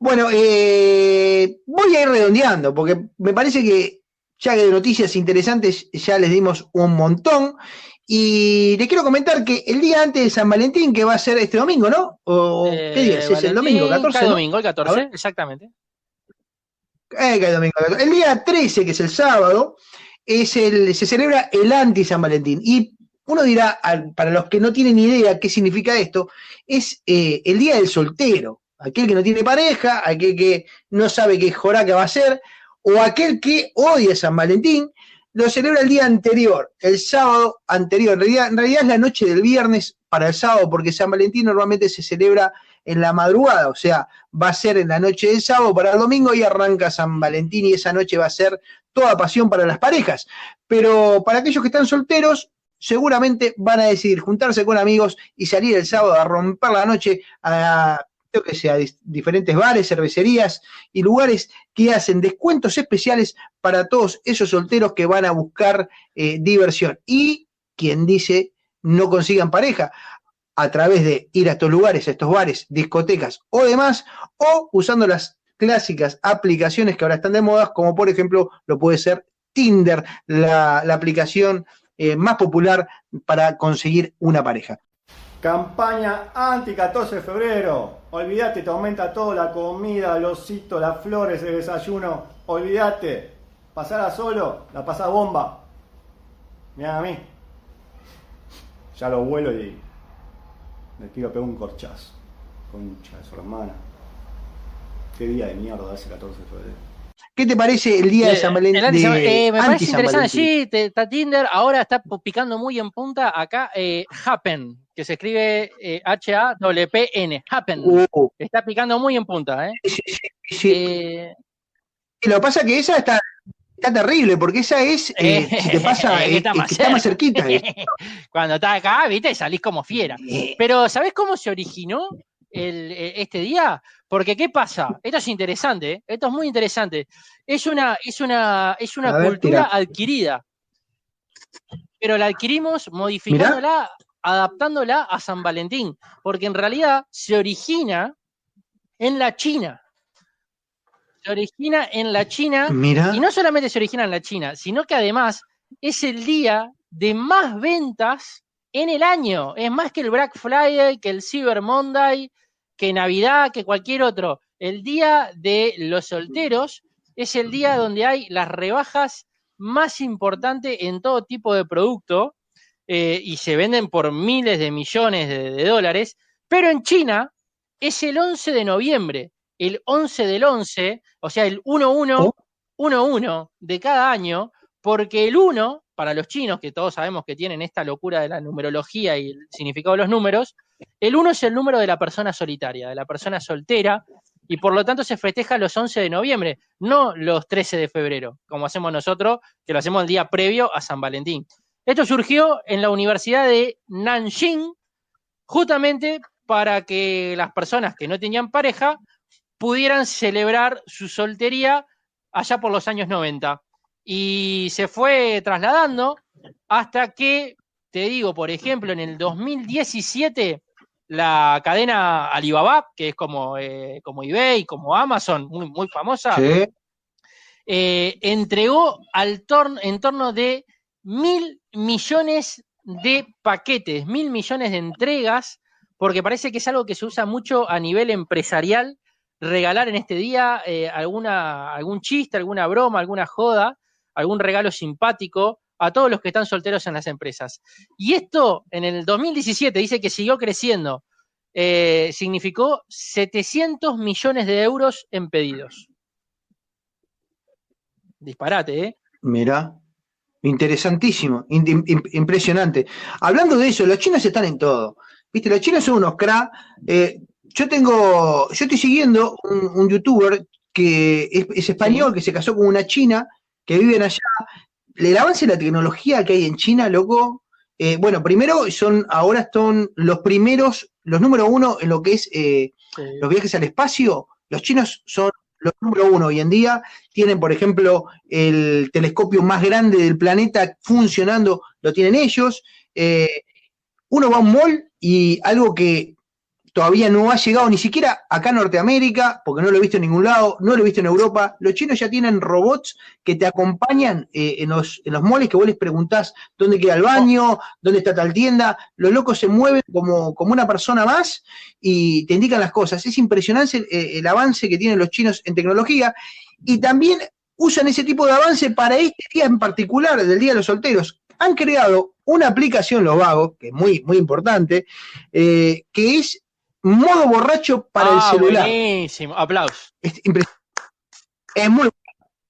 Speaker 2: Bueno, eh, voy a ir redondeando, porque me parece que ya que de noticias interesantes ya les dimos un montón. Y les quiero comentar que el día antes de San Valentín, que va a ser este domingo, ¿no? ¿O
Speaker 1: Eh,
Speaker 2: qué día es? ¿Es el domingo?
Speaker 1: Valentín,
Speaker 2: 14,
Speaker 1: cae
Speaker 2: ¿no?
Speaker 1: domingo, el
Speaker 2: A
Speaker 1: 14,
Speaker 2: ver.
Speaker 1: exactamente.
Speaker 2: Eh, el domingo. El día 13, que es el sábado, es el, se celebra el anti-San Valentín. Y uno dirá, para los que no tienen idea qué significa esto, es eh, el día del soltero. Aquel que no tiene pareja, aquel que no sabe qué joraca va a ser, o aquel que odia San Valentín, lo celebra el día anterior, el sábado anterior. En realidad, es la noche del viernes para el sábado, porque San Valentín normalmente se celebra en la madrugada, o sea, va a ser en la noche del sábado para el domingo y arranca San Valentín y esa noche va a ser toda pasión para las parejas. Pero para aquellos que están solteros, seguramente van a decidir juntarse con amigos y salir el sábado a romper la noche a, dis- diferentes bares, cervecerías y lugares que hacen descuentos especiales para todos esos solteros que van a buscar eh, diversión. Y quien dice no consigan pareja a través de ir a estos lugares, a estos bares, discotecas o demás, o usando las clásicas aplicaciones que ahora están de moda, como por ejemplo lo puede ser Tinder, la, la aplicación eh, más popular para conseguir una pareja.
Speaker 10: Campaña anti-14 de febrero. Olvídate, te aumenta todo, la comida, los ositos, las flores, el desayuno. Olvídate. Pasarla solo, la pasás bomba. Mirá a mí. Ya lo vuelo y le quiero pegar un corchazo. Concha de su hermana. Qué día de mierda ese 14 de febrero.
Speaker 2: ¿Qué te parece el día de San Valentín?
Speaker 1: Eh, me parece interesante, sí, te- está Tinder, ahora está picando muy en punta acá eh, Happen, que se escribe eh, H-A-W-P-N, Happen.
Speaker 2: Uh,
Speaker 1: Está picando muy en punta, ¿eh?
Speaker 2: sí, sí, sí.
Speaker 1: Eh,
Speaker 2: Y lo que pasa es que esa está, está terrible, porque esa es, eh, si te pasa,
Speaker 1: que
Speaker 2: eh,
Speaker 1: está
Speaker 2: eh,
Speaker 1: más
Speaker 2: está más cerquita. eh.
Speaker 1: Cuando está acá, viste, salís como fiera.
Speaker 2: Eh,
Speaker 1: Pero, ¿sabés cómo se originó el- eh, este día? Porque, ¿qué pasa? Esto es interesante, ¿eh? esto es muy interesante. Es una, es una, es una
Speaker 2: ver,
Speaker 1: cultura
Speaker 2: tira.
Speaker 1: adquirida. Pero la adquirimos modificándola, adaptándola a San Valentín. Porque en realidad se origina en la China. Se origina en la China
Speaker 2: Mira,
Speaker 1: y no solamente se origina en la China, sino que además es el día de más ventas en el año. Es más que el Black Friday, que el Cyber Monday, que Navidad, que cualquier otro. El día de los solteros es el día donde hay las rebajas más importantes en todo tipo de producto eh, y se venden por miles de millones de, de dólares. Pero en China es el 11 de noviembre, el 11 del 11, o sea, el 1-1
Speaker 2: Oh.
Speaker 1: 1-1 de cada año, porque el 1, para los chinos, que todos sabemos que tienen esta locura de la numerología y el significado de los números, el 1 es el número de la persona solitaria, de la persona soltera, y por lo tanto se festeja los 11 de noviembre, no los 13 de febrero, como hacemos nosotros, que lo hacemos el día previo a San Valentín. Esto surgió en la Universidad de Nanjing, justamente para que las personas que no tenían pareja pudieran celebrar su soltería allá por los años 90. Y se fue trasladando hasta que, te digo, por ejemplo, en el 2017, la cadena Alibaba, que es como, eh, como eBay, como Amazon, muy, muy famosa,
Speaker 2: sí.
Speaker 1: eh, entregó al torno, en torno de mil millones de paquetes, mil millones de entregas, porque parece que es algo que se usa mucho a nivel empresarial, regalar en este día eh, alguna, algún chiste, alguna broma, alguna joda, algún regalo simpático a todos los que están solteros en las empresas. Y esto en el 2017 dice que siguió creciendo, eh, significó 700 millones de euros en pedidos. Disparate, ¿eh?
Speaker 2: Mira, interesantísimo, in- im- impresionante. Hablando de eso, los chinos están en todo. Viste, los chinos son unos cra. eh, yo tengo, yo estoy siguiendo un, un youtuber que es, es español, que se casó con una china, que viven allá. El avance de la tecnología que hay en China, loco. eh, bueno, primero son, ahora son los primeros, los número uno en lo que es eh,
Speaker 1: Sí.
Speaker 2: los viajes al espacio. Los chinos son los número uno hoy en día. Tienen, por ejemplo, el telescopio más grande del planeta funcionando, lo tienen ellos. Eh, uno va a un mall y algo que todavía no ha llegado ni siquiera acá a Norteamérica, porque no lo he visto en ningún lado, no lo he visto en Europa. Los chinos ya tienen robots que te acompañan eh, en, los, en los moles que vos les preguntás dónde queda el baño, dónde está tal tienda. Los locos se mueven como, como una persona más y te indican las cosas. Es impresionante el, el avance que tienen los chinos en tecnología y también usan ese tipo de avance para este día en particular, del Día de los Solteros. Han creado una aplicación, los vagos, que es muy, muy importante, eh, que es modo borracho para el
Speaker 1: Ah,
Speaker 2: celular.
Speaker 1: buenísimo. Aplausos.
Speaker 2: Es, es muy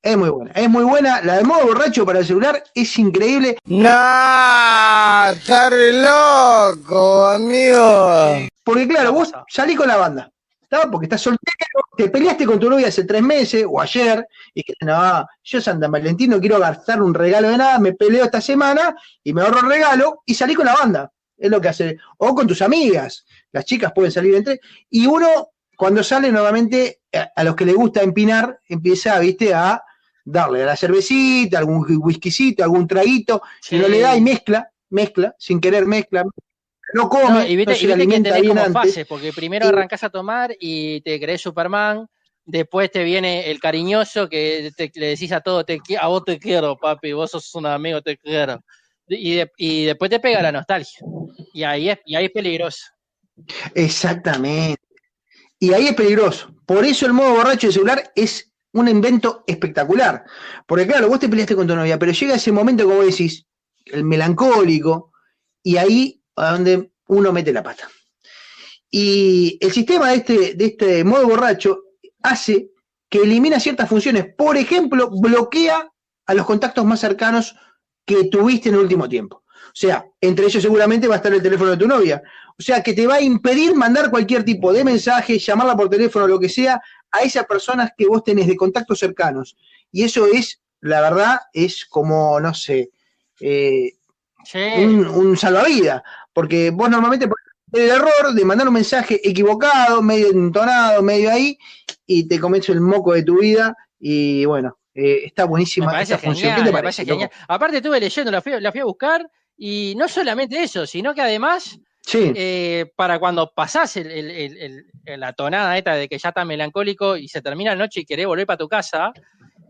Speaker 2: es muy buena, es muy buena. La de modo borracho para el celular es increíble.
Speaker 8: ¡Nah! ¡Estar loco, amigo!
Speaker 2: Porque claro, vos salís con la banda, ¿está? Porque estás soltero, te peleaste con tu novia hace tres meses o ayer, y que no, yo Santa Valentín no quiero gastar un regalo de nada, me peleo esta semana y me ahorro el regalo y salí con la banda. Es lo que hace. O con tus amigas, las chicas pueden salir entre. Y uno, cuando sale, nuevamente, a, a los que les gusta empinar, empieza, viste, a darle a la cervecita, algún whiskycito, algún traguito, si no le da y mezcla, mezcla, sin querer mezcla, no come,
Speaker 1: No, y viste,
Speaker 2: no se
Speaker 1: y que
Speaker 2: alimenta
Speaker 1: tenés
Speaker 2: bien
Speaker 1: como
Speaker 2: antes.
Speaker 1: fases, porque primero
Speaker 2: Y-
Speaker 1: arrancás a tomar y te crees Superman, después te viene el cariñoso que te- le decís a todo, te, a vos te quiero, papi, vos sos un amigo, te quiero. Y, de- y después te pega la nostalgia. Y ahí es, y ahí es peligroso.
Speaker 2: Exactamente. Y ahí es peligroso. Por eso el modo borracho de celular es un invento espectacular. Porque claro, vos te peleaste con tu novia, pero llega ese momento, como decís, el melancólico, y ahí a donde uno mete la pata. Y el sistema de este, de este modo borracho hace que elimina ciertas funciones. Por ejemplo, bloquea a los contactos más cercanos que tuviste en el último tiempo. O sea, entre ellos seguramente va a estar el teléfono de tu novia. O sea, que te va a impedir mandar cualquier tipo de mensaje, llamarla por teléfono, lo que sea, a esas personas que vos tenés de contactos cercanos. Y eso es, la verdad, es como, no sé, eh, un, un salvavidas. Porque vos normalmente el error de mandar un mensaje equivocado, medio entonado, medio ahí, y te comes el moco de tu vida. Y bueno, eh, está buenísima esta función.
Speaker 1: genial,
Speaker 2: ¿Qué te
Speaker 1: me
Speaker 2: parece?
Speaker 1: parece genial. Aparte estuve leyendo, la fui, la fui a buscar, y no solamente eso, sino que además
Speaker 2: Sí.
Speaker 1: eh, para cuando pasás el- el- el- el- la tonada esta de que ya estás melancólico y se termina la noche y querés volver para tu casa,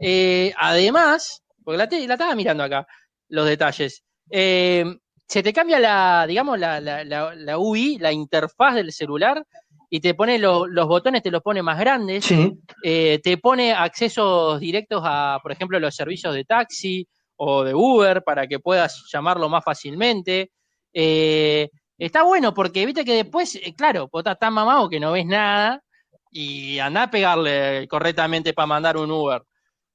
Speaker 1: eh, además, porque la, te- la estaba mirando acá, los detalles, eh, se te cambia la, digamos, la, la- la- UI, la interfaz del celular, y te pone lo- los botones, te los pone más grandes,
Speaker 2: Sí.
Speaker 1: te pone accesos directos a, por ejemplo, los servicios de taxi o de Uber para que puedas llamarlo más fácilmente. Eh, está bueno porque viste que después, eh, claro, vos estás tan mamado que no ves nada y andá a pegarle correctamente para mandar un Uber.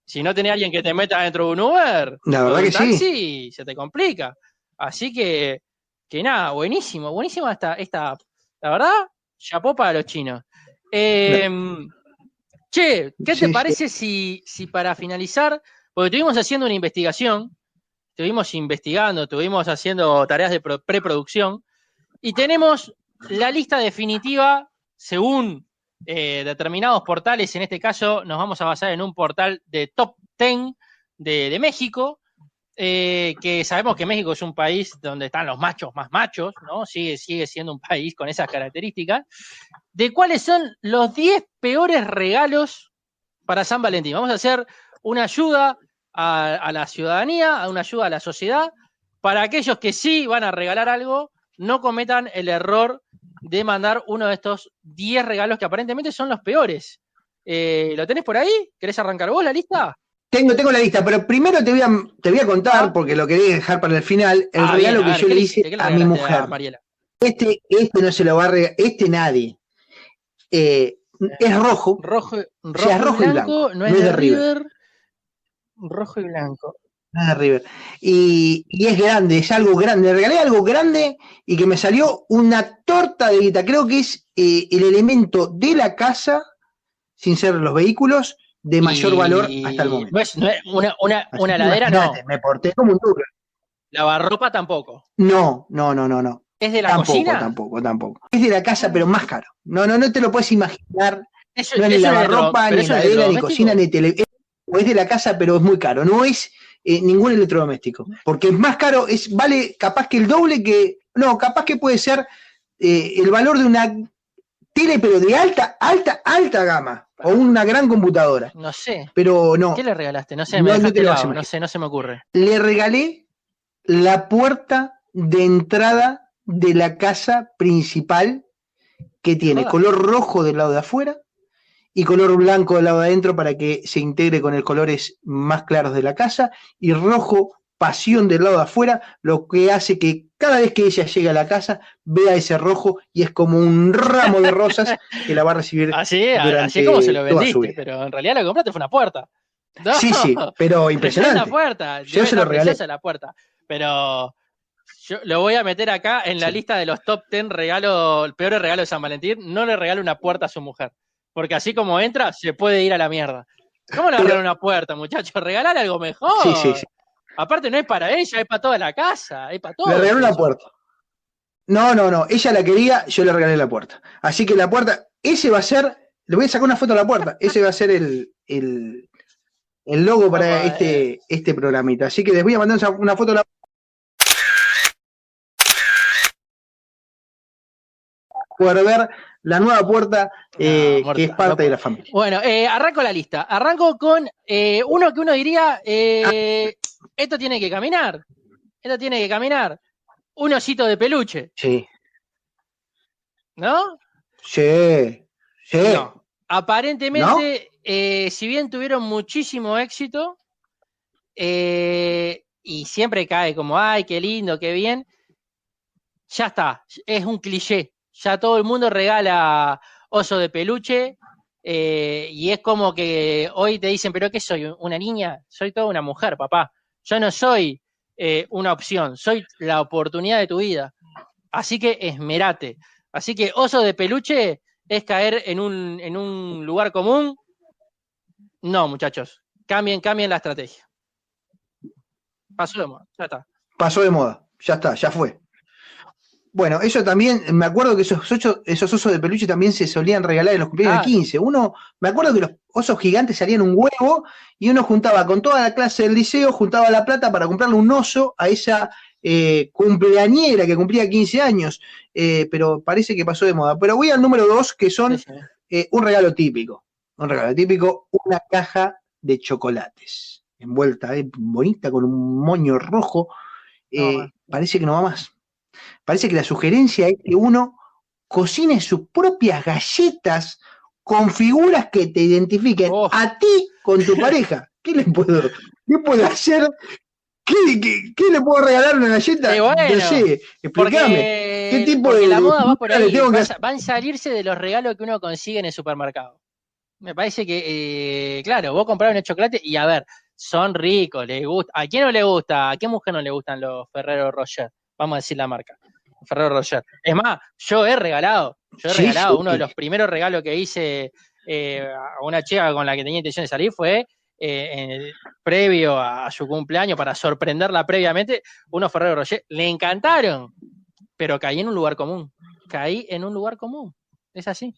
Speaker 1: Si no tenés alguien que te meta dentro de un Uber,
Speaker 2: La verdad que sí.
Speaker 1: se te complica. Así que, que nada, buenísimo, buenísima esta, esta, la verdad, chapó para los chinos. Eh, Che, ¿qué
Speaker 2: Sí,
Speaker 1: te
Speaker 2: sí.
Speaker 1: parece si, si para finalizar, porque estuvimos haciendo una investigación, estuvimos investigando, estuvimos haciendo tareas de pro- preproducción, y tenemos la lista definitiva según eh, determinados portales, en este caso nos vamos a basar en un portal de top 10 de, de México, eh, que sabemos que México es un país donde están los machos más machos, ¿no? Sigue, sigue siendo un país con esas características, de cuáles son los 10 peores regalos para San Valentín. Vamos a hacer una ayuda a, a la ciudadanía, a una ayuda a la sociedad, para aquellos que sí van a regalar algo, no cometan el error de mandar uno de estos 10 regalos que aparentemente son los peores. Eh, ¿Lo tenés por ahí? ¿Querés arrancar vos la lista?
Speaker 2: Tengo, tengo la lista, pero primero te voy a, te voy a contar, porque lo quería dejar para el final, el
Speaker 1: Ah,
Speaker 2: regalo
Speaker 1: bien,
Speaker 2: que yo
Speaker 1: ¿qué
Speaker 2: le hice a mi mujer.
Speaker 1: a?
Speaker 2: Este, este no se lo va a regalar, este nadie. Eh, es rojo.
Speaker 1: Rojo,
Speaker 2: O sea,
Speaker 1: rojo
Speaker 2: rojo
Speaker 1: y
Speaker 2: y
Speaker 1: blanco,
Speaker 2: blanco,
Speaker 1: no es de River. Rojo y blanco.
Speaker 2: de River. Y, y es grande, es algo grande. Le regalé algo grande y que me salió una torta de guita. Creo que es eh, el elemento de la casa, sin ser los vehículos, de mayor
Speaker 1: Y-
Speaker 2: valor hasta el momento.
Speaker 1: No es, no es una, una, una
Speaker 2: que
Speaker 1: heladera, no.
Speaker 2: Me porté como un duro.
Speaker 1: Lavarropa tampoco.
Speaker 2: No, no, no, no, no.
Speaker 1: ¿Es de la
Speaker 2: tampoco,
Speaker 1: cocina?
Speaker 2: tampoco, tampoco. Es de la casa, pero más caro. No, no, no te lo puedes imaginar.
Speaker 1: Eso-
Speaker 2: no es ni lavarropa, ni heladera, ni cocina, ni tele. Es de la casa, pero es muy caro. No es eh, ningún electrodoméstico. Porque es más caro, es, vale capaz que el doble que. No, capaz que puede ser eh, el valor de una tele, pero de alta, alta, alta gama. O una gran computadora.
Speaker 1: No sé.
Speaker 2: Pero no.
Speaker 1: ¿Qué le regalaste? No sé,
Speaker 2: No,
Speaker 1: me
Speaker 2: no te lo
Speaker 1: no sé, no se me ocurre.
Speaker 2: Le regalé la puerta de entrada de la casa principal que tiene color rojo del lado de afuera y color blanco del lado de adentro para que se integre con los colores más claros de la casa y rojo pasión del lado de afuera, lo que hace que cada vez que ella llega a la casa vea ese rojo y es como un ramo de rosas que la va a recibir.
Speaker 1: Así, así como se lo vendiste, pero en realidad lo que compraste fue una puerta. No,
Speaker 2: Sí, sí, pero impresionante.
Speaker 1: Una puerta.
Speaker 2: Yo se lo regalé.
Speaker 1: la puerta. Pero yo lo voy a meter acá en la lista de los top 10 regalos, peores regalos de San Valentín. No le regale una puerta a su mujer. Porque así como entra, se puede ir a la mierda. ¿Cómo le regalar una puerta, muchachos? Regalar algo mejor.
Speaker 2: Sí, sí, sí.
Speaker 1: Aparte no es para ella, es para toda la casa, es para todo.
Speaker 2: Le regalé una puerta. No, no, no. Ella la quería, yo le regalé la puerta. Así que la puerta, ese va a ser. Le voy a sacar una foto a la puerta. Ese va a ser el, el, el logo para este, este programita. Así que les voy a mandar una- foto a la poder ver la nueva puerta eh, que es parte
Speaker 1: no
Speaker 2: de la familia.
Speaker 1: Bueno, eh, arranco la lista. Arranco con eh, uno que uno diría, esto tiene que caminar. Esto tiene que caminar. Un osito de peluche,
Speaker 2: Sí,
Speaker 1: ¿no?
Speaker 2: sí, sí.
Speaker 1: No. Aparentemente, si bien tuvieron muchísimo éxito, y siempre cae como, ay, qué lindo, qué bien, ya está, es un cliché. Ya todo el mundo regala oso de peluche, eh, y es como que hoy te dicen, pero ¿qué soy? ¿Una niña? Soy toda una mujer, papá. Yo no soy eh, una opción, soy la oportunidad de tu vida. Así que esmerate. Así que oso de peluche es caer en un, en un lugar común. No, muchachos. Cambien, cambien la estrategia. Pasó de moda, ya está.
Speaker 2: Pasó de moda, ya está, ya fue. Bueno, eso también, me acuerdo que esos, ocho- esos osos de peluche también se solían regalar en los cumpleaños
Speaker 1: Ah.
Speaker 2: de 15. Uno, me acuerdo que los osos gigantes salían un huevo y uno juntaba con toda la clase del liceo, juntaba la plata para comprarle un oso a esa eh, cumpleañera que cumplía 15 años, eh, pero parece que pasó de moda. Pero voy al número dos, que son
Speaker 1: Sí, sí.
Speaker 2: eh, un regalo típico. Un regalo típico, una caja de chocolates. Envuelta, eh, bonita, con un moño rojo.
Speaker 1: No,
Speaker 2: Eh, parece que no va más. Parece que la sugerencia es que uno cocine sus propias galletas con figuras que te identifiquen
Speaker 1: Oh.
Speaker 2: a ti con tu pareja. ¿Qué le puedo, qué puedo hacer? ¿Qué, qué, qué le puedo regalar una galleta?
Speaker 1: Eh, bueno,
Speaker 2: no sé, explícame. ¿Qué tipo de-
Speaker 1: la moda va por ahí.
Speaker 2: que
Speaker 1: van a salirse de los regalos que uno consigue en el supermercado. Me parece que, eh, claro, vos comprar un chocolate y a ver, son ricos, les gusta. ¿A quién no le gusta? ¿A qué mujer no le gustan los Ferrero Rocher? Vamos a decir la marca. Ferrero Rocher. Es más, yo he regalado, yo he
Speaker 2: Sí,
Speaker 1: regalado,
Speaker 2: sí.
Speaker 1: uno de los primeros regalos que hice eh, a una chica con la que tenía intención de salir fue eh, en el- previo a, a su cumpleaños para sorprenderla previamente, unos Ferrero Rocher. Le encantaron, pero caí en un lugar común. Caí en un lugar común. Es así.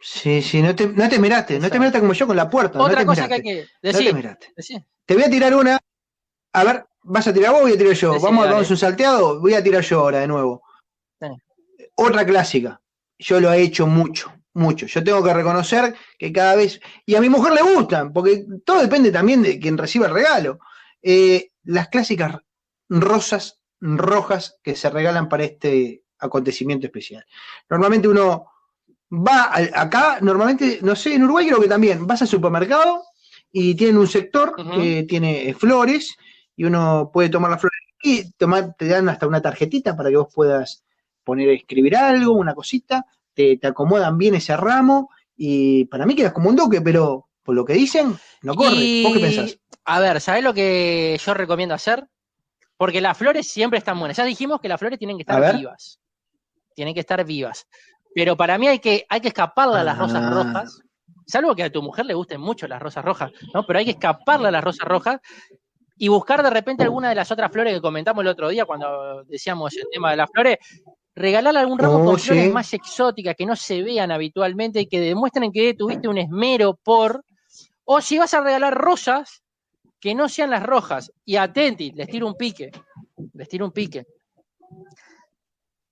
Speaker 2: Sí, sí, no te, no te miraste, no te miraste como yo con la puerta.
Speaker 1: Otra
Speaker 2: no te
Speaker 1: cosa que hay que
Speaker 2: No te
Speaker 1: decir.
Speaker 2: miraste.
Speaker 1: decir.
Speaker 2: Te voy a tirar una. A ver, ¿vas a tirar vos o voy a tirar yo?
Speaker 1: Sí, sí,
Speaker 2: Vamos a darnos un salteado. Voy a tirar yo ahora de nuevo. Otra clásica. Yo lo he hecho mucho, mucho. Yo tengo que reconocer que cada vez. Y a mi mujer le gustan, porque todo depende también de quien reciba el regalo. Eh, las clásicas rosas rojas que se regalan para este acontecimiento especial. Normalmente uno va acá, normalmente, no sé, en Uruguay creo que también, vas al supermercado y tienen un sector que tiene flores y uno puede tomar las flores y tomar, te dan hasta una tarjetita para que vos puedas poner, escribir algo, una cosita, te, te acomodan bien ese ramo y para mí quedas como un duque, pero por lo que dicen, no corre.
Speaker 1: Y,
Speaker 2: ¿Vos qué pensás?
Speaker 1: A ver, ¿sabés lo que yo recomiendo hacer? Porque las flores siempre están buenas. Ya dijimos que las flores tienen que estar vivas. Tienen que estar vivas. Pero para mí hay que, hay que escaparle a las rosas
Speaker 2: Ah.
Speaker 1: rojas. Salvo que a tu mujer le gusten mucho las rosas rojas, ¿no? Pero hay que escaparle a las rosas rojas y buscar de repente alguna de las otras flores que comentamos el otro día cuando decíamos el tema de las flores. Regalarle algún ramo
Speaker 2: Oh,
Speaker 1: con flores más exóticas que no se vean habitualmente y que demuestren que tuviste un esmero por. O si vas a regalar rosas, que no sean las rojas. Y atenti, les tiro un pique. Les tiro un pique.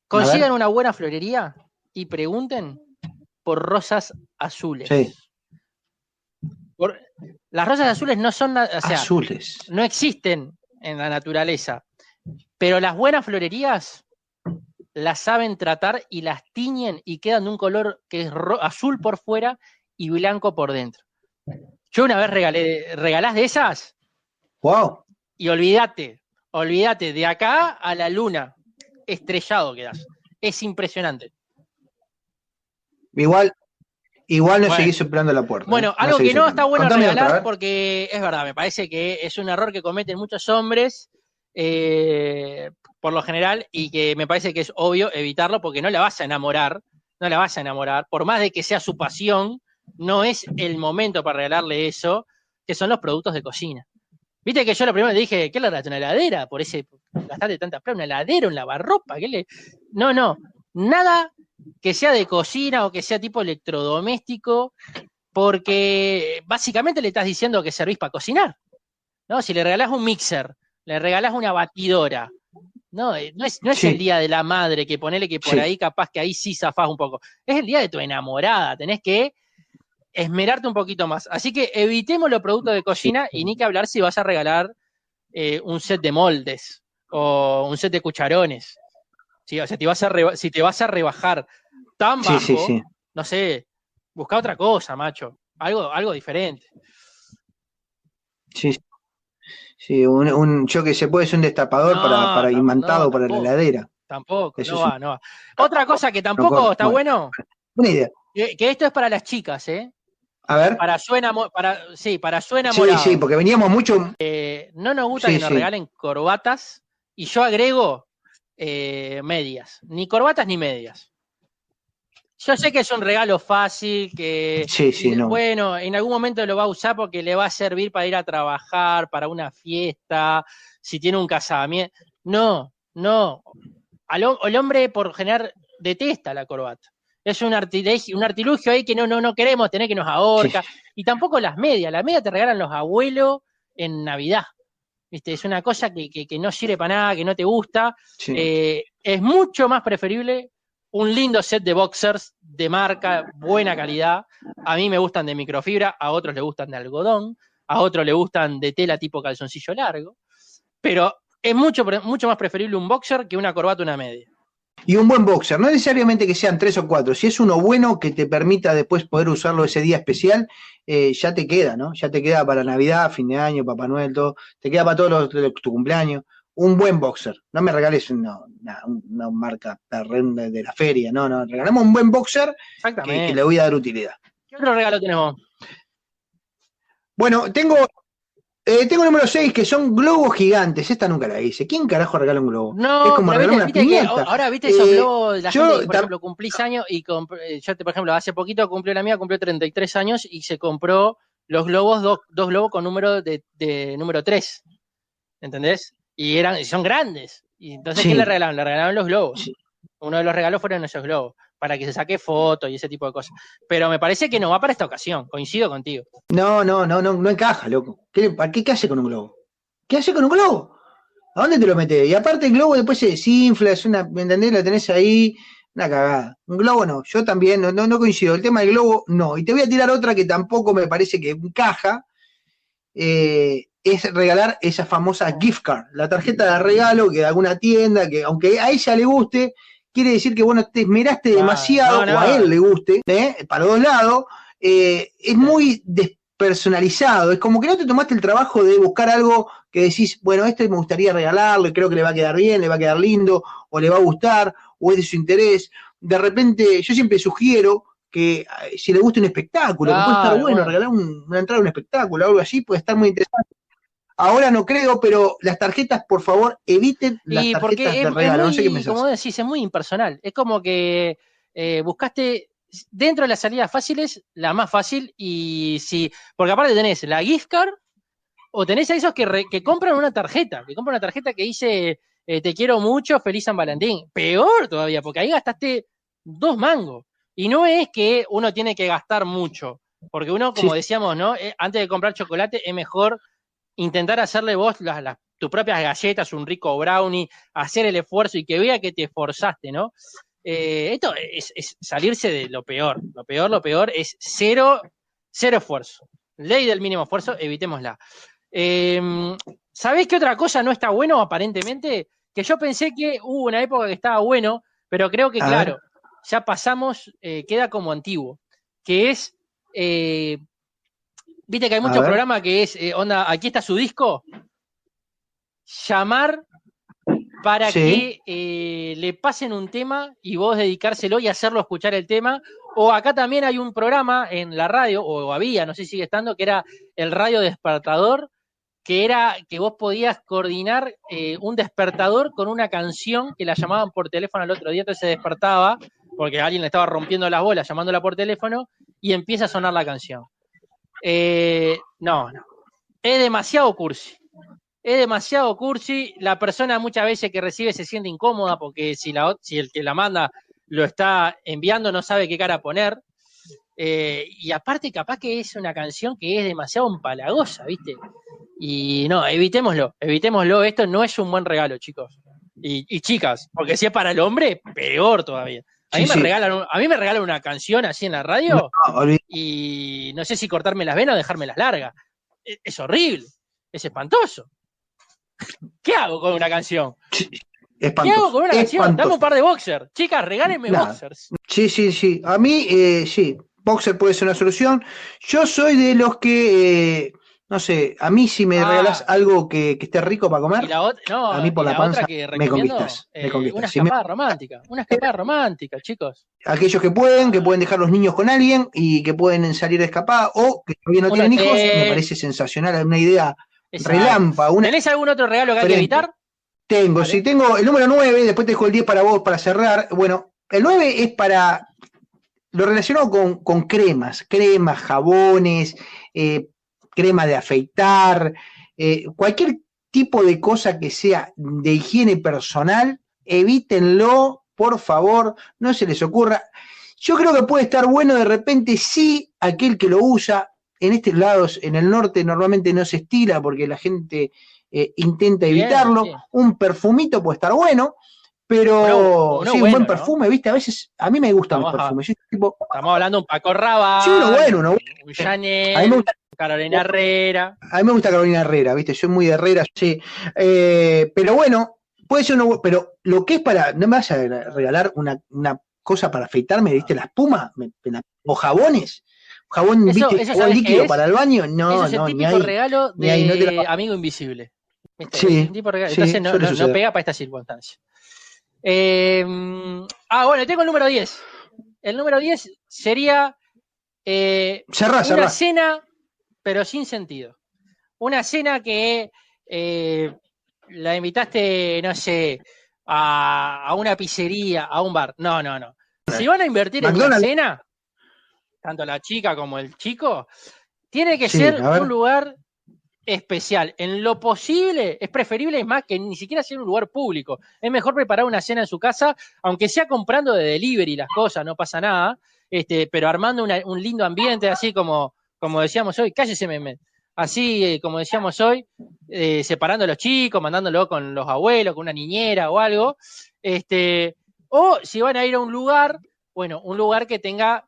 Speaker 1: Consigan una buena florería y pregunten por rosas azules.
Speaker 2: Sí.
Speaker 1: Por- las rosas azules no son, na- o sea,
Speaker 2: Azules.
Speaker 1: no existen en la naturaleza, pero las buenas florerías las saben tratar y las tiñen y quedan de un color que es ro- azul por fuera y blanco por dentro. Yo una vez regalé, regalás de esas
Speaker 2: Wow.
Speaker 1: y olvídate, olvídate, de acá a la luna, estrellado quedas. Es impresionante.
Speaker 2: Igual, igual no
Speaker 1: Bueno.
Speaker 2: seguís soplando la puerta.
Speaker 1: Bueno,
Speaker 2: ¿eh?
Speaker 1: algo que no
Speaker 2: soplando.
Speaker 1: está bueno
Speaker 2: Contame
Speaker 1: regalar porque es verdad, me parece que es un error que cometen muchos hombres eh, por lo general y que me parece que es obvio evitarlo porque no la vas a enamorar, no la vas a enamorar, por más de que sea su pasión, no es el momento para regalarle eso, que son los productos de cocina. Viste que yo lo primero le dije, ¿qué le regalaste una heladera? Por ese, gastaste tanta plata, una heladera, un lavarropa, ¿qué le...? No, no, nada que sea de cocina o que sea tipo electrodoméstico, porque básicamente le estás diciendo que servís para cocinar. ¿no? Si le regalás un mixer, le regalás una batidora, no, Eh, no es, no es
Speaker 2: Sí.
Speaker 1: el día de la madre que ponele que por
Speaker 2: Sí.
Speaker 1: ahí capaz que ahí sí zafás un poco. Es el día de tu enamorada, tenés que esmerarte un poquito más. Así que evitemos los productos de cocina y ni que hablar si vas a regalar eh, un set de moldes o un set de cucharones. Sí, o sea, te vas a reba- si te vas a rebajar tan
Speaker 2: Sí,
Speaker 1: bajo,
Speaker 2: sí, sí.
Speaker 1: no sé, busca otra cosa, macho. Algo, algo diferente.
Speaker 2: Sí, sí. Sí, un, un- yo que se puede ser un destapador
Speaker 1: No,
Speaker 2: para, para imantado
Speaker 1: no,
Speaker 2: para la heladera.
Speaker 1: Tampoco,
Speaker 2: Eso
Speaker 1: no
Speaker 2: un-
Speaker 1: va, no va. Otra cosa que tampoco está bueno,
Speaker 2: Buena idea.
Speaker 1: que, que esto es para las chicas, ¿eh?
Speaker 2: A ver.
Speaker 1: Para su enamo- para, sí, para su
Speaker 2: Sí,
Speaker 1: enamorado.
Speaker 2: sí, porque veníamos mucho.
Speaker 1: Eh, no nos gusta
Speaker 2: Sí,
Speaker 1: que nos
Speaker 2: sí.
Speaker 1: regalen corbatas y yo agrego eh, medias, ni corbatas ni medias. Yo sé que es un regalo fácil, que
Speaker 2: Sí, sí,
Speaker 1: dices,
Speaker 2: no.
Speaker 1: bueno, en algún momento lo va a usar porque le va a servir para ir a trabajar, para una fiesta, si tiene un casamiento. No, no. Al, el hombre por general detesta la corbata. Es un artilugio, un artilugio ahí que no, no, no queremos tener que nos ahorca. Y tampoco las medias. Las medias te regalan los abuelos en Navidad. ¿Viste? Es una cosa que, que- que no sirve para nada, que no te gusta.
Speaker 2: Sí.
Speaker 1: Eh, es mucho más preferible un lindo set de boxers de marca, buena calidad. A mí me gustan de microfibra, a otros le gustan de algodón, a otros le gustan de tela tipo calzoncillo largo. Pero es mucho, mucho más preferible un boxer que una corbata o una media.
Speaker 2: Y un buen boxer, no necesariamente que sean tres o cuatro, si es uno bueno que te permita después poder usarlo ese día especial, eh, ya te queda, ¿no? Ya te queda para Navidad, fin de año, Papá Noel, todo, te queda para todos los, los- tu cumpleaños. Un buen boxer, no me regales una, una- una marca de, de la feria, no, no, regalamos un buen boxer que le voy a dar utilidad.
Speaker 1: ¿Qué otro regalo tenemos?
Speaker 2: Bueno, tengo, eh, tengo el número 6 que son globos gigantes, esta nunca la hice. ¿Quién carajo regala un globo?
Speaker 1: No,
Speaker 2: es como regalar una
Speaker 1: viste que
Speaker 2: pimienta.
Speaker 1: ahora viste esos
Speaker 2: Eh,
Speaker 1: globos, la
Speaker 2: yo
Speaker 1: gente por ejemplo, cumplís años y eh, yo, por ejemplo, hace poquito cumplió la mía, cumplió 33 años y se compró los globos, dos, dos globos con número de, de número 3. ¿Entendés? Y eran, son grandes. Y entonces,
Speaker 2: Sí.
Speaker 1: ¿qué le regalaron? Le regalaron los globos.
Speaker 2: Sí.
Speaker 1: Uno de los regalos fueron esos globos, para que se saque fotos y ese tipo de cosas. Pero me parece que no va para esta ocasión, coincido contigo.
Speaker 2: No, no, no, no, no encaja, loco. ¿Qué, ¿Para qué, qué hace con un globo? ¿Qué hace con un globo? ¿A dónde te lo metes? Y aparte el globo después se desinfla, es una, ¿me entendés? Lo tenés ahí, una cagada. Un globo no, yo también, no, no, no coincido. El tema del globo, no. Y te voy a tirar otra que tampoco me parece que encaja. eh, es regalar esa famosa gift card, la tarjeta de regalo que de alguna tienda, que aunque a ella le guste, quiere decir que bueno, te esmeraste
Speaker 1: Ah,
Speaker 2: demasiado,
Speaker 1: no, no.
Speaker 2: o a él le guste, ¿eh? para dos lados, eh, es muy despersonalizado, es como que no te tomaste el trabajo de buscar algo que decís, bueno, este me gustaría regalarle, creo que le va a quedar bien, le va a quedar lindo, o le va a gustar, o es de su interés. De repente, yo siempre sugiero que eh, si le gusta un espectáculo, que puede estar bueno. regalar un- una entrada a un espectáculo, algo así, puede estar muy interesante. Ahora no creo, pero las tarjetas, por favor, eviten las
Speaker 1: Y porque
Speaker 2: tarjetas
Speaker 1: es,
Speaker 2: de regalo. no sé qué
Speaker 1: muy, como decís, es muy impersonal. Es como que eh, buscaste dentro de las salidas fáciles la más fácil y si, porque aparte tenés la gift card o tenés a esos que, re- que compran una tarjeta, que compran una tarjeta que dice eh, te quiero mucho, feliz San Valentín. Peor todavía, porque ahí gastaste dos mangos. Y no es que uno tiene que gastar mucho, porque uno, como
Speaker 2: Sí.
Speaker 1: decíamos, ¿no? Eh, antes de comprar chocolate es mejor intentar hacerle vos las, las- tus propias galletas, un rico brownie, hacer el esfuerzo y que vea que te esforzaste, ¿no? eh, esto es, es salirse de lo peor. Lo peor, lo peor es cero, cero esfuerzo. Ley del mínimo esfuerzo, evitémosla. Eh, ¿Sabés qué otra cosa no está bueno aparentemente? Que yo pensé que hubo una época que estaba bueno, pero creo que,
Speaker 2: A
Speaker 1: claro,
Speaker 2: ver.
Speaker 1: ya pasamos, eh, queda como antiguo, que es, eh, viste que hay muchos programas que es, eh, onda, aquí está su disco, llamar para
Speaker 2: Sí.
Speaker 1: que eh, le pasen un tema y vos dedicárselo y hacerlo escuchar el tema. O acá también hay un programa en la radio, o había, no sé si sigue estando, que era el radio despertador, que era que vos podías coordinar eh, un despertador con una canción que la llamaban por teléfono al otro día, entonces se despertaba, porque alguien le estaba rompiendo las bolas llamándola por teléfono, y empieza a sonar la canción. Eh, no, no. Es demasiado cursi. Es demasiado cursi. La persona muchas veces que recibe se siente incómoda porque si, la, si el que la manda lo está enviando no sabe qué cara poner. Eh, y aparte, capaz que es una canción que es demasiado empalagosa, ¿viste? Y no, evitémoslo, evitémoslo. Esto no es un buen regalo, chicos. Y, y chicas, porque si es para el hombre, peor todavía. A mí,
Speaker 2: Sí,
Speaker 1: me
Speaker 2: sí.
Speaker 1: regalan, un- a mí me regalan una canción así en la radio
Speaker 2: No,
Speaker 1: y no sé si cortarme las venas o dejármelas largas. Es, es horrible, es espantoso. ¿Qué hago con una canción? ¿Qué
Speaker 2: espantoso,
Speaker 1: hago con una canción? Dame un par de boxers. Chicas, regálenme boxers.
Speaker 2: Sí, sí, sí. A mí, eh, sí, Boxer puede ser una solución. Yo soy de los que, eh, no sé, a mí si me
Speaker 1: Ah.
Speaker 2: regalás algo que, que esté rico para comer,
Speaker 1: la, no,
Speaker 2: a mí por la
Speaker 1: la
Speaker 2: panza
Speaker 1: que
Speaker 2: me conquistas, me
Speaker 1: eh,
Speaker 2: conquistas.
Speaker 1: una
Speaker 2: Si me-
Speaker 1: escapada romántica. Una escapada romántica, chicos.
Speaker 2: aquellos que pueden, que pueden dejar los niños con alguien y que pueden salir de escapada o que todavía no tienen hijos, me parece sensacional, una idea relámpago, una
Speaker 1: ¿Tenés algún otro regalo que hay que evitar?
Speaker 2: Tengo, si tengo el número 9, después te dejo el 10 para vos para cerrar. Bueno, el 9 es para lo relacionado con, con cremas, cremas, jabones, eh, crema de afeitar, eh, cualquier tipo de cosa que sea de higiene personal, evítenlo, por favor, no se les ocurra. Yo creo que puede estar bueno de repente si aquel que lo usa, en estos lados, en el norte normalmente no se estila porque la gente eh, intenta
Speaker 1: Bien,
Speaker 2: evitarlo.
Speaker 1: sí.
Speaker 2: Un perfumito puede estar bueno, pero sí, un buen
Speaker 1: ¿no?
Speaker 2: perfume, ¿viste? A veces, a mí me gustan los perfumes. Yo tipo,
Speaker 1: Estamos hablando de un Paco
Speaker 2: sí, uno bueno, uno bueno.
Speaker 1: un
Speaker 2: A mí me gusta
Speaker 1: Carolina Herrera.
Speaker 2: A mí me gusta Carolina Herrera, ¿viste? Soy muy de Herrera, sí. Eh, pero bueno, puede ser uno, pero lo que es para, no me vas a regalar una, una cosa para afeitarme, ¿viste? La espuma, me- me la- o jabones, jabón,
Speaker 1: Eso-
Speaker 2: ¿viste?
Speaker 1: eso
Speaker 2: Jabón
Speaker 1: ¿sabes qué
Speaker 2: líquido para el baño, no,
Speaker 1: Ese es el
Speaker 2: no, ni
Speaker 1: típico
Speaker 2: ahí.
Speaker 1: regalo
Speaker 2: no
Speaker 1: de
Speaker 2: la-
Speaker 1: amigo invisible. ¿Viste?
Speaker 2: Sí,
Speaker 1: tipo regalo.
Speaker 2: sí,
Speaker 1: Entonces no, no- pega para esta circunstancia. Eh, ah, bueno, tengo el número 10. El número 10 sería eh,
Speaker 2: Cerrá,
Speaker 1: una
Speaker 2: cerrá.
Speaker 1: cena, pero sin sentido. Una cena que eh, la invitaste, no sé, a, a una pizzería, a un bar. No, no, no. Si van a invertir en una cena, tanto la chica como el chico, tiene que
Speaker 2: Sí,
Speaker 1: ser un lugar especial. En lo posible, es preferible, es más, que ni siquiera sea un lugar público. Es mejor preparar una cena en su casa, aunque sea comprando de delivery las cosas, no pasa nada, este, pero armando una- un lindo ambiente, así como, como decíamos hoy, cállese. Así eh, como decíamos hoy, eh, separando a los chicos, mandándolo con los abuelos, con una niñera o algo. Este, o si van a ir a un lugar, bueno, un lugar que tenga,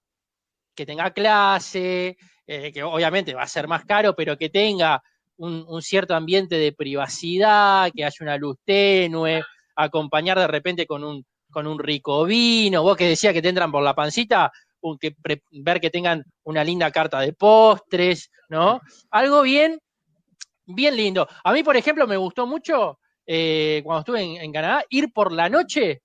Speaker 1: que tenga clase, eh, que obviamente va a ser más caro, pero que tenga un, cierto ambiente de privacidad, que haya una luz tenue, acompañar de repente con un, con un rico vino, vos que decías que te entran por la pancita, que pre- ver que tengan una linda carta de postres, ¿no? Algo bien, bien lindo. A mí, por ejemplo, me gustó mucho, eh, cuando estuve en, en Canadá, ir por la noche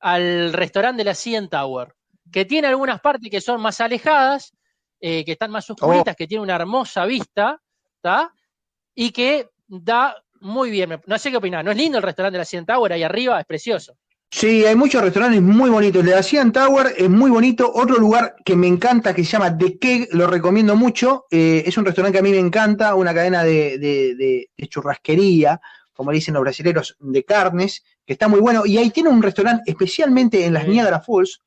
Speaker 1: al restaurante de la CN Tower, que tiene algunas partes que son más alejadas, eh, que están más oscuritas, que tiene una hermosa vista, ¿está? Y que da muy bien. No sé qué opinás, ¿no es lindo el restaurante de la CN Tower ahí arriba? Es precioso.
Speaker 2: Sí, hay muchos restaurantes muy bonitos. El de la Cian Tower es muy bonito. Otro lugar que me encanta, que se llama The Keg, lo recomiendo mucho. Eh, es un restaurante que a mí me encanta, una cadena de, de- de- de churrasquería, como le dicen los brasileños, de carnes, que está muy bueno. Y ahí tiene un restaurante, especialmente en las. Niagara Falls,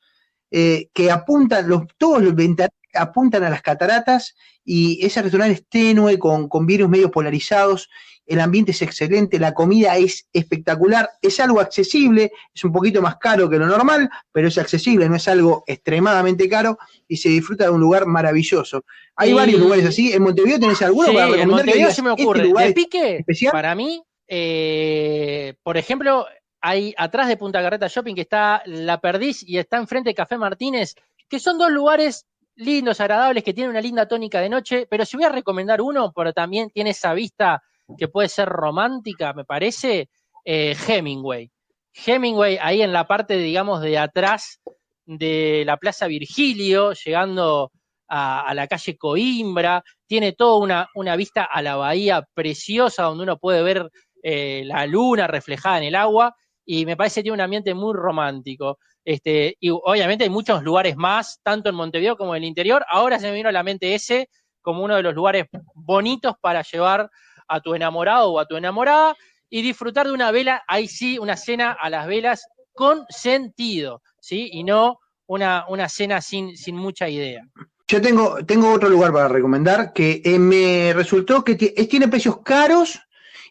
Speaker 2: eh, que apuntan, los, todos los ventanales apuntan a las cataratas y ese restaurante es tenue, con, con vidrios medio polarizados el ambiente es excelente, la comida es espectacular, es algo accesible, es un poquito más caro que lo normal, pero es accesible, no es algo extremadamente caro y se disfruta de un lugar maravilloso. Hay varios lugares así, en Montevideo tenés alguno
Speaker 1: Sí,
Speaker 2: para
Speaker 1: en
Speaker 2: recomendar que
Speaker 1: Montevideo se me
Speaker 2: "Este
Speaker 1: ocurre.
Speaker 2: lugar
Speaker 1: de pique,
Speaker 2: especial?
Speaker 1: para mí, eh, por ejemplo, hay atrás de Punta Carreta Shopping que está La Perdiz y está enfrente de Café Martínez, que son dos lugares lindos, agradables, que tienen una linda tónica de noche, pero si voy a recomendar uno, pero también tiene esa vista que puede ser romántica, me parece, eh, Hemingway. Hemingway, ahí en la parte, digamos, de atrás de la Plaza Virgilio, llegando a, la calle Coimbra, tiene toda una, una vista a la bahía preciosa donde uno puede ver eh, la luna reflejada en el agua y me parece que tiene un ambiente muy romántico. Este, y obviamente hay muchos lugares más, tanto en Montevideo como en el interior. Ahora se me vino a la mente ese como uno de los lugares bonitos para llevar a tu enamorado o a tu enamorada y disfrutar de una vela, ahí sí, una cena a las velas con sentido, ¿sí? Y no una, una cena sin, sin mucha idea.
Speaker 2: Yo tengo, tengo otro lugar para recomendar que eh, me resultó que tiene precios caros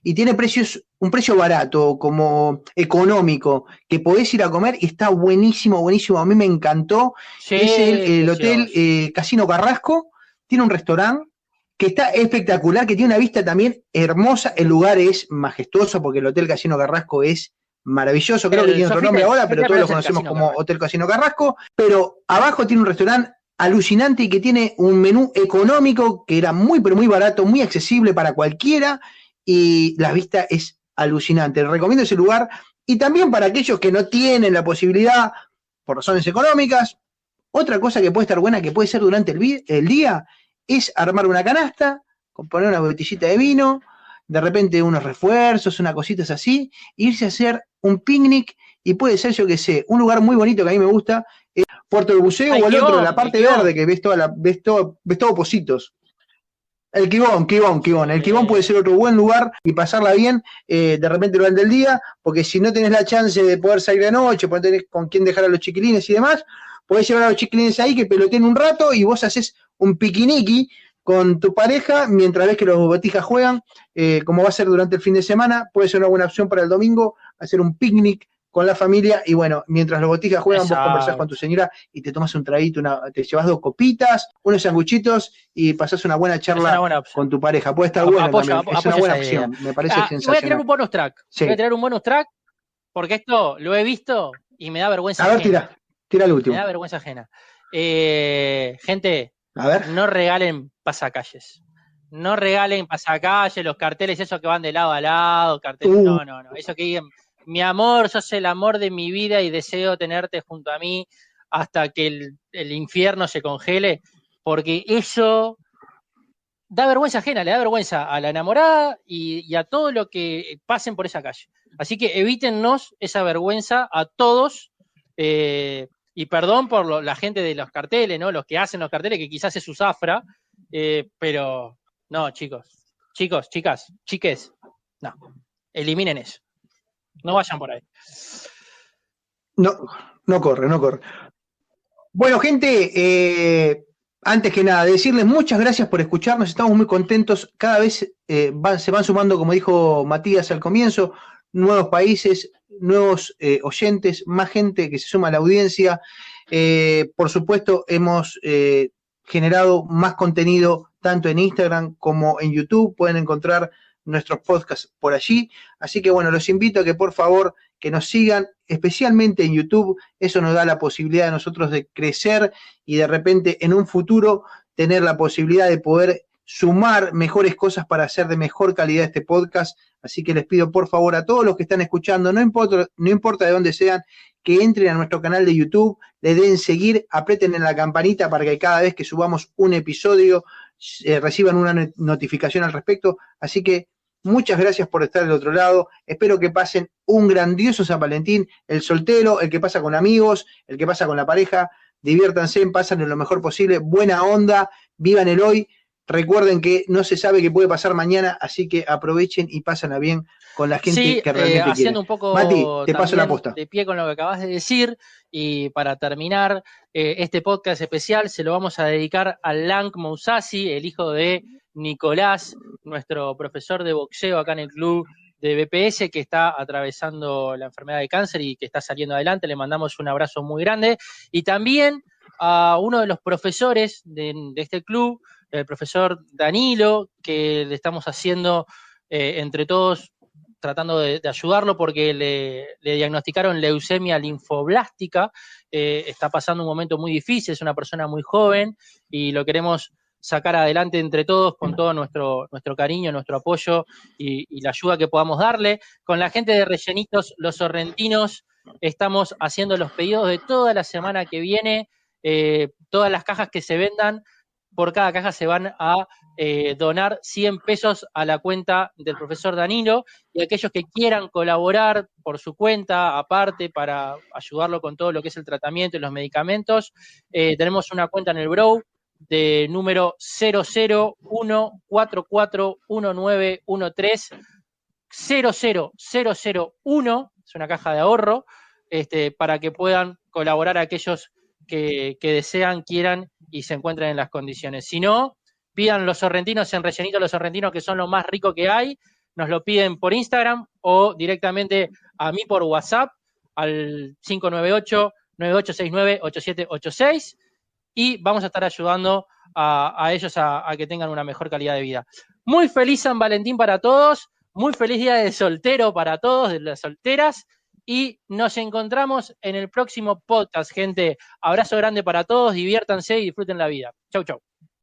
Speaker 2: y tiene precios, un precio barato, como económico, que podés ir a comer y está buenísimo, buenísimo. A mí me encantó.
Speaker 1: Sí,
Speaker 2: es el, el hotel eh, Casino Carrasco, tiene un restaurante que está espectacular, que tiene una vista también hermosa. El lugar es majestuoso porque el Hotel Casino Carrasco es maravilloso. Creo
Speaker 1: El
Speaker 2: que tiene otro nombre ahora, pero todos lo conocemos
Speaker 1: Casino
Speaker 2: como
Speaker 1: Carrasco.
Speaker 2: Hotel Casino Carrasco. Pero abajo tiene un restaurante alucinante y que tiene un menú económico que era muy, pero muy barato, muy accesible para cualquiera y la vista es alucinante. Recomiendo ese lugar y también para aquellos que no tienen la posibilidad, por razones económicas, otra cosa que puede estar buena, que puede ser durante el día, es armar una canasta, poner una botellita de vino, de repente unos refuerzos, unas cositas así, irse a hacer un picnic y puede ser, yo que sé, un lugar muy bonito que a mí me gusta, es Puerto del Buceo
Speaker 1: Ay,
Speaker 2: o el
Speaker 1: Quibón,
Speaker 2: otro, la parte
Speaker 1: Quibón.
Speaker 2: verde que ves toda la, ves todo, ves todo Positos. El Quibón, Quibón, Quibón. El Quibón puede ser otro buen lugar y pasarla bien eh, de repente durante el día, porque si no tenés la chance de poder salir de noche, poder tener con quién dejar a los chiquilines y demás, podés llevar a los chiquilines ahí que peloteen un rato y vos haces un piquiniqui con tu pareja mientras ves que los botijas juegan, eh, como va a ser durante el fin de semana, puede ser una buena opción para el domingo, hacer un picnic con la familia y bueno, mientras los botijas juegan, vos
Speaker 1: Exacto.
Speaker 2: conversás con tu señora y te tomas un traguito, una, te llevas dos copitas, unos sanguchitos y pasás una buena charla
Speaker 1: una buena opción.
Speaker 2: con tu pareja. Puede estar bueno también, es una buena
Speaker 1: idea.
Speaker 2: opción, me parece
Speaker 1: Ah, voy a tirar un bonus track.
Speaker 2: Sí.
Speaker 1: Voy a tirar un bonus track porque esto lo he visto y me da vergüenza
Speaker 2: A ver, tira, tira el
Speaker 1: Me
Speaker 2: último.
Speaker 1: da vergüenza ajena. Eh, gente,
Speaker 2: A ver.
Speaker 1: no regalen pasacalles. No regalen pasacalles, los carteles esos que van de lado a lado, carteles.
Speaker 2: Uh.
Speaker 1: No, no, no. Eso que digan, mi amor, sos el amor de mi vida y deseo tenerte junto a mí hasta que el, el infierno se congele, porque eso da vergüenza ajena, le da vergüenza a la enamorada y, y a todo lo que pasen por esa calle. Así que evítennos esa vergüenza a todos. eh, y perdón por la gente de los carteles, ¿no? Los que hacen los carteles, que quizás es su zafra, eh, pero no, chicos, chicos, chicas, chiques, no, eliminen eso. No vayan por ahí.
Speaker 2: No, no corre, no corre. Bueno, gente, eh, antes que nada, decirles muchas gracias por escucharnos, estamos muy contentos, cada vez eh, se van sumando, como dijo Matías al comienzo, nuevos países, nuevos eh, oyentes, más gente que se suma a la audiencia. Eh, por supuesto, hemos eh, generado más contenido tanto en Instagram como en YouTube, pueden encontrar nuestros podcasts por allí. Así que bueno, los invito a que por favor que nos sigan, especialmente en YouTube. Eso nos da la posibilidad a nosotros de crecer y de repente en un futuro tener la posibilidad de poder sumar mejores cosas para hacer de mejor calidad este podcast. Así que les pido por favor a todos los que están escuchando, no importa, no importa de dónde sean, que entren a nuestro canal de YouTube, le den seguir, aprieten en la campanita para que cada vez que subamos un episodio eh, reciban una not- notificación al respecto. Así que Muchas gracias por estar del otro lado. Espero que pasen un grandioso San Valentín, el soltero, el que pasa con amigos, el que pasa con la pareja. Diviértanse, pasen lo mejor posible, buena onda, vivan el hoy. Recuerden que no se sabe qué puede pasar mañana, así que aprovechen y pásenla bien con la gente
Speaker 1: Sí,
Speaker 2: que
Speaker 1: eh,
Speaker 2: realmente quiere.
Speaker 1: haciendo un poco
Speaker 2: Mati, te paso la posta.
Speaker 1: de pie con lo que acabas de decir y para terminar eh, este podcast especial se lo vamos a dedicar a Lank Mousasi, el hijo de Nicolás, nuestro profesor de boxeo acá en el club de BPS que está atravesando la enfermedad de cáncer y que está saliendo adelante. Le mandamos un abrazo muy grande. Y también a uno de los profesores de, de este club, el profesor Danilo, que le estamos haciendo eh, entre todos, tratando de, ayudarlo porque le, diagnosticaron leucemia linfoblástica. Eh, está pasando un momento muy difícil, es una persona muy joven y lo queremos sacar adelante entre todos con todo nuestro, nuestro cariño, nuestro apoyo y, y, la ayuda que podamos darle. Con la gente de Rellenitos, los sorrentinos, estamos haciendo los pedidos de toda la semana que viene. Eh, todas las cajas que se vendan, por cada caja se van a eh, donar 100 pesos a la cuenta del profesor Danilo y aquellos que quieran colaborar por su cuenta, aparte, para ayudarlo con todo lo que es el tratamiento y los medicamentos, eh, tenemos una cuenta en el Brow de número 001441913 00001, es una caja de ahorro, este, para que puedan colaborar aquellos que, desean, quieran y se encuentren en las condiciones. Si no, pidan los sorrentinos en rellenito los sorrentinos que son lo más rico que hay, nos lo piden por Instagram o directamente a mí por WhatsApp al 598-9869-8786 y vamos a estar ayudando a, a ellos a, a, que tengan una mejor calidad de vida. Muy feliz San Valentín para todos, muy feliz día de soltero para todos, de las solteras y nos encontramos en el próximo podcast, gente. Abrazo grande para todos, diviértanse y disfruten la vida. Chau, chau.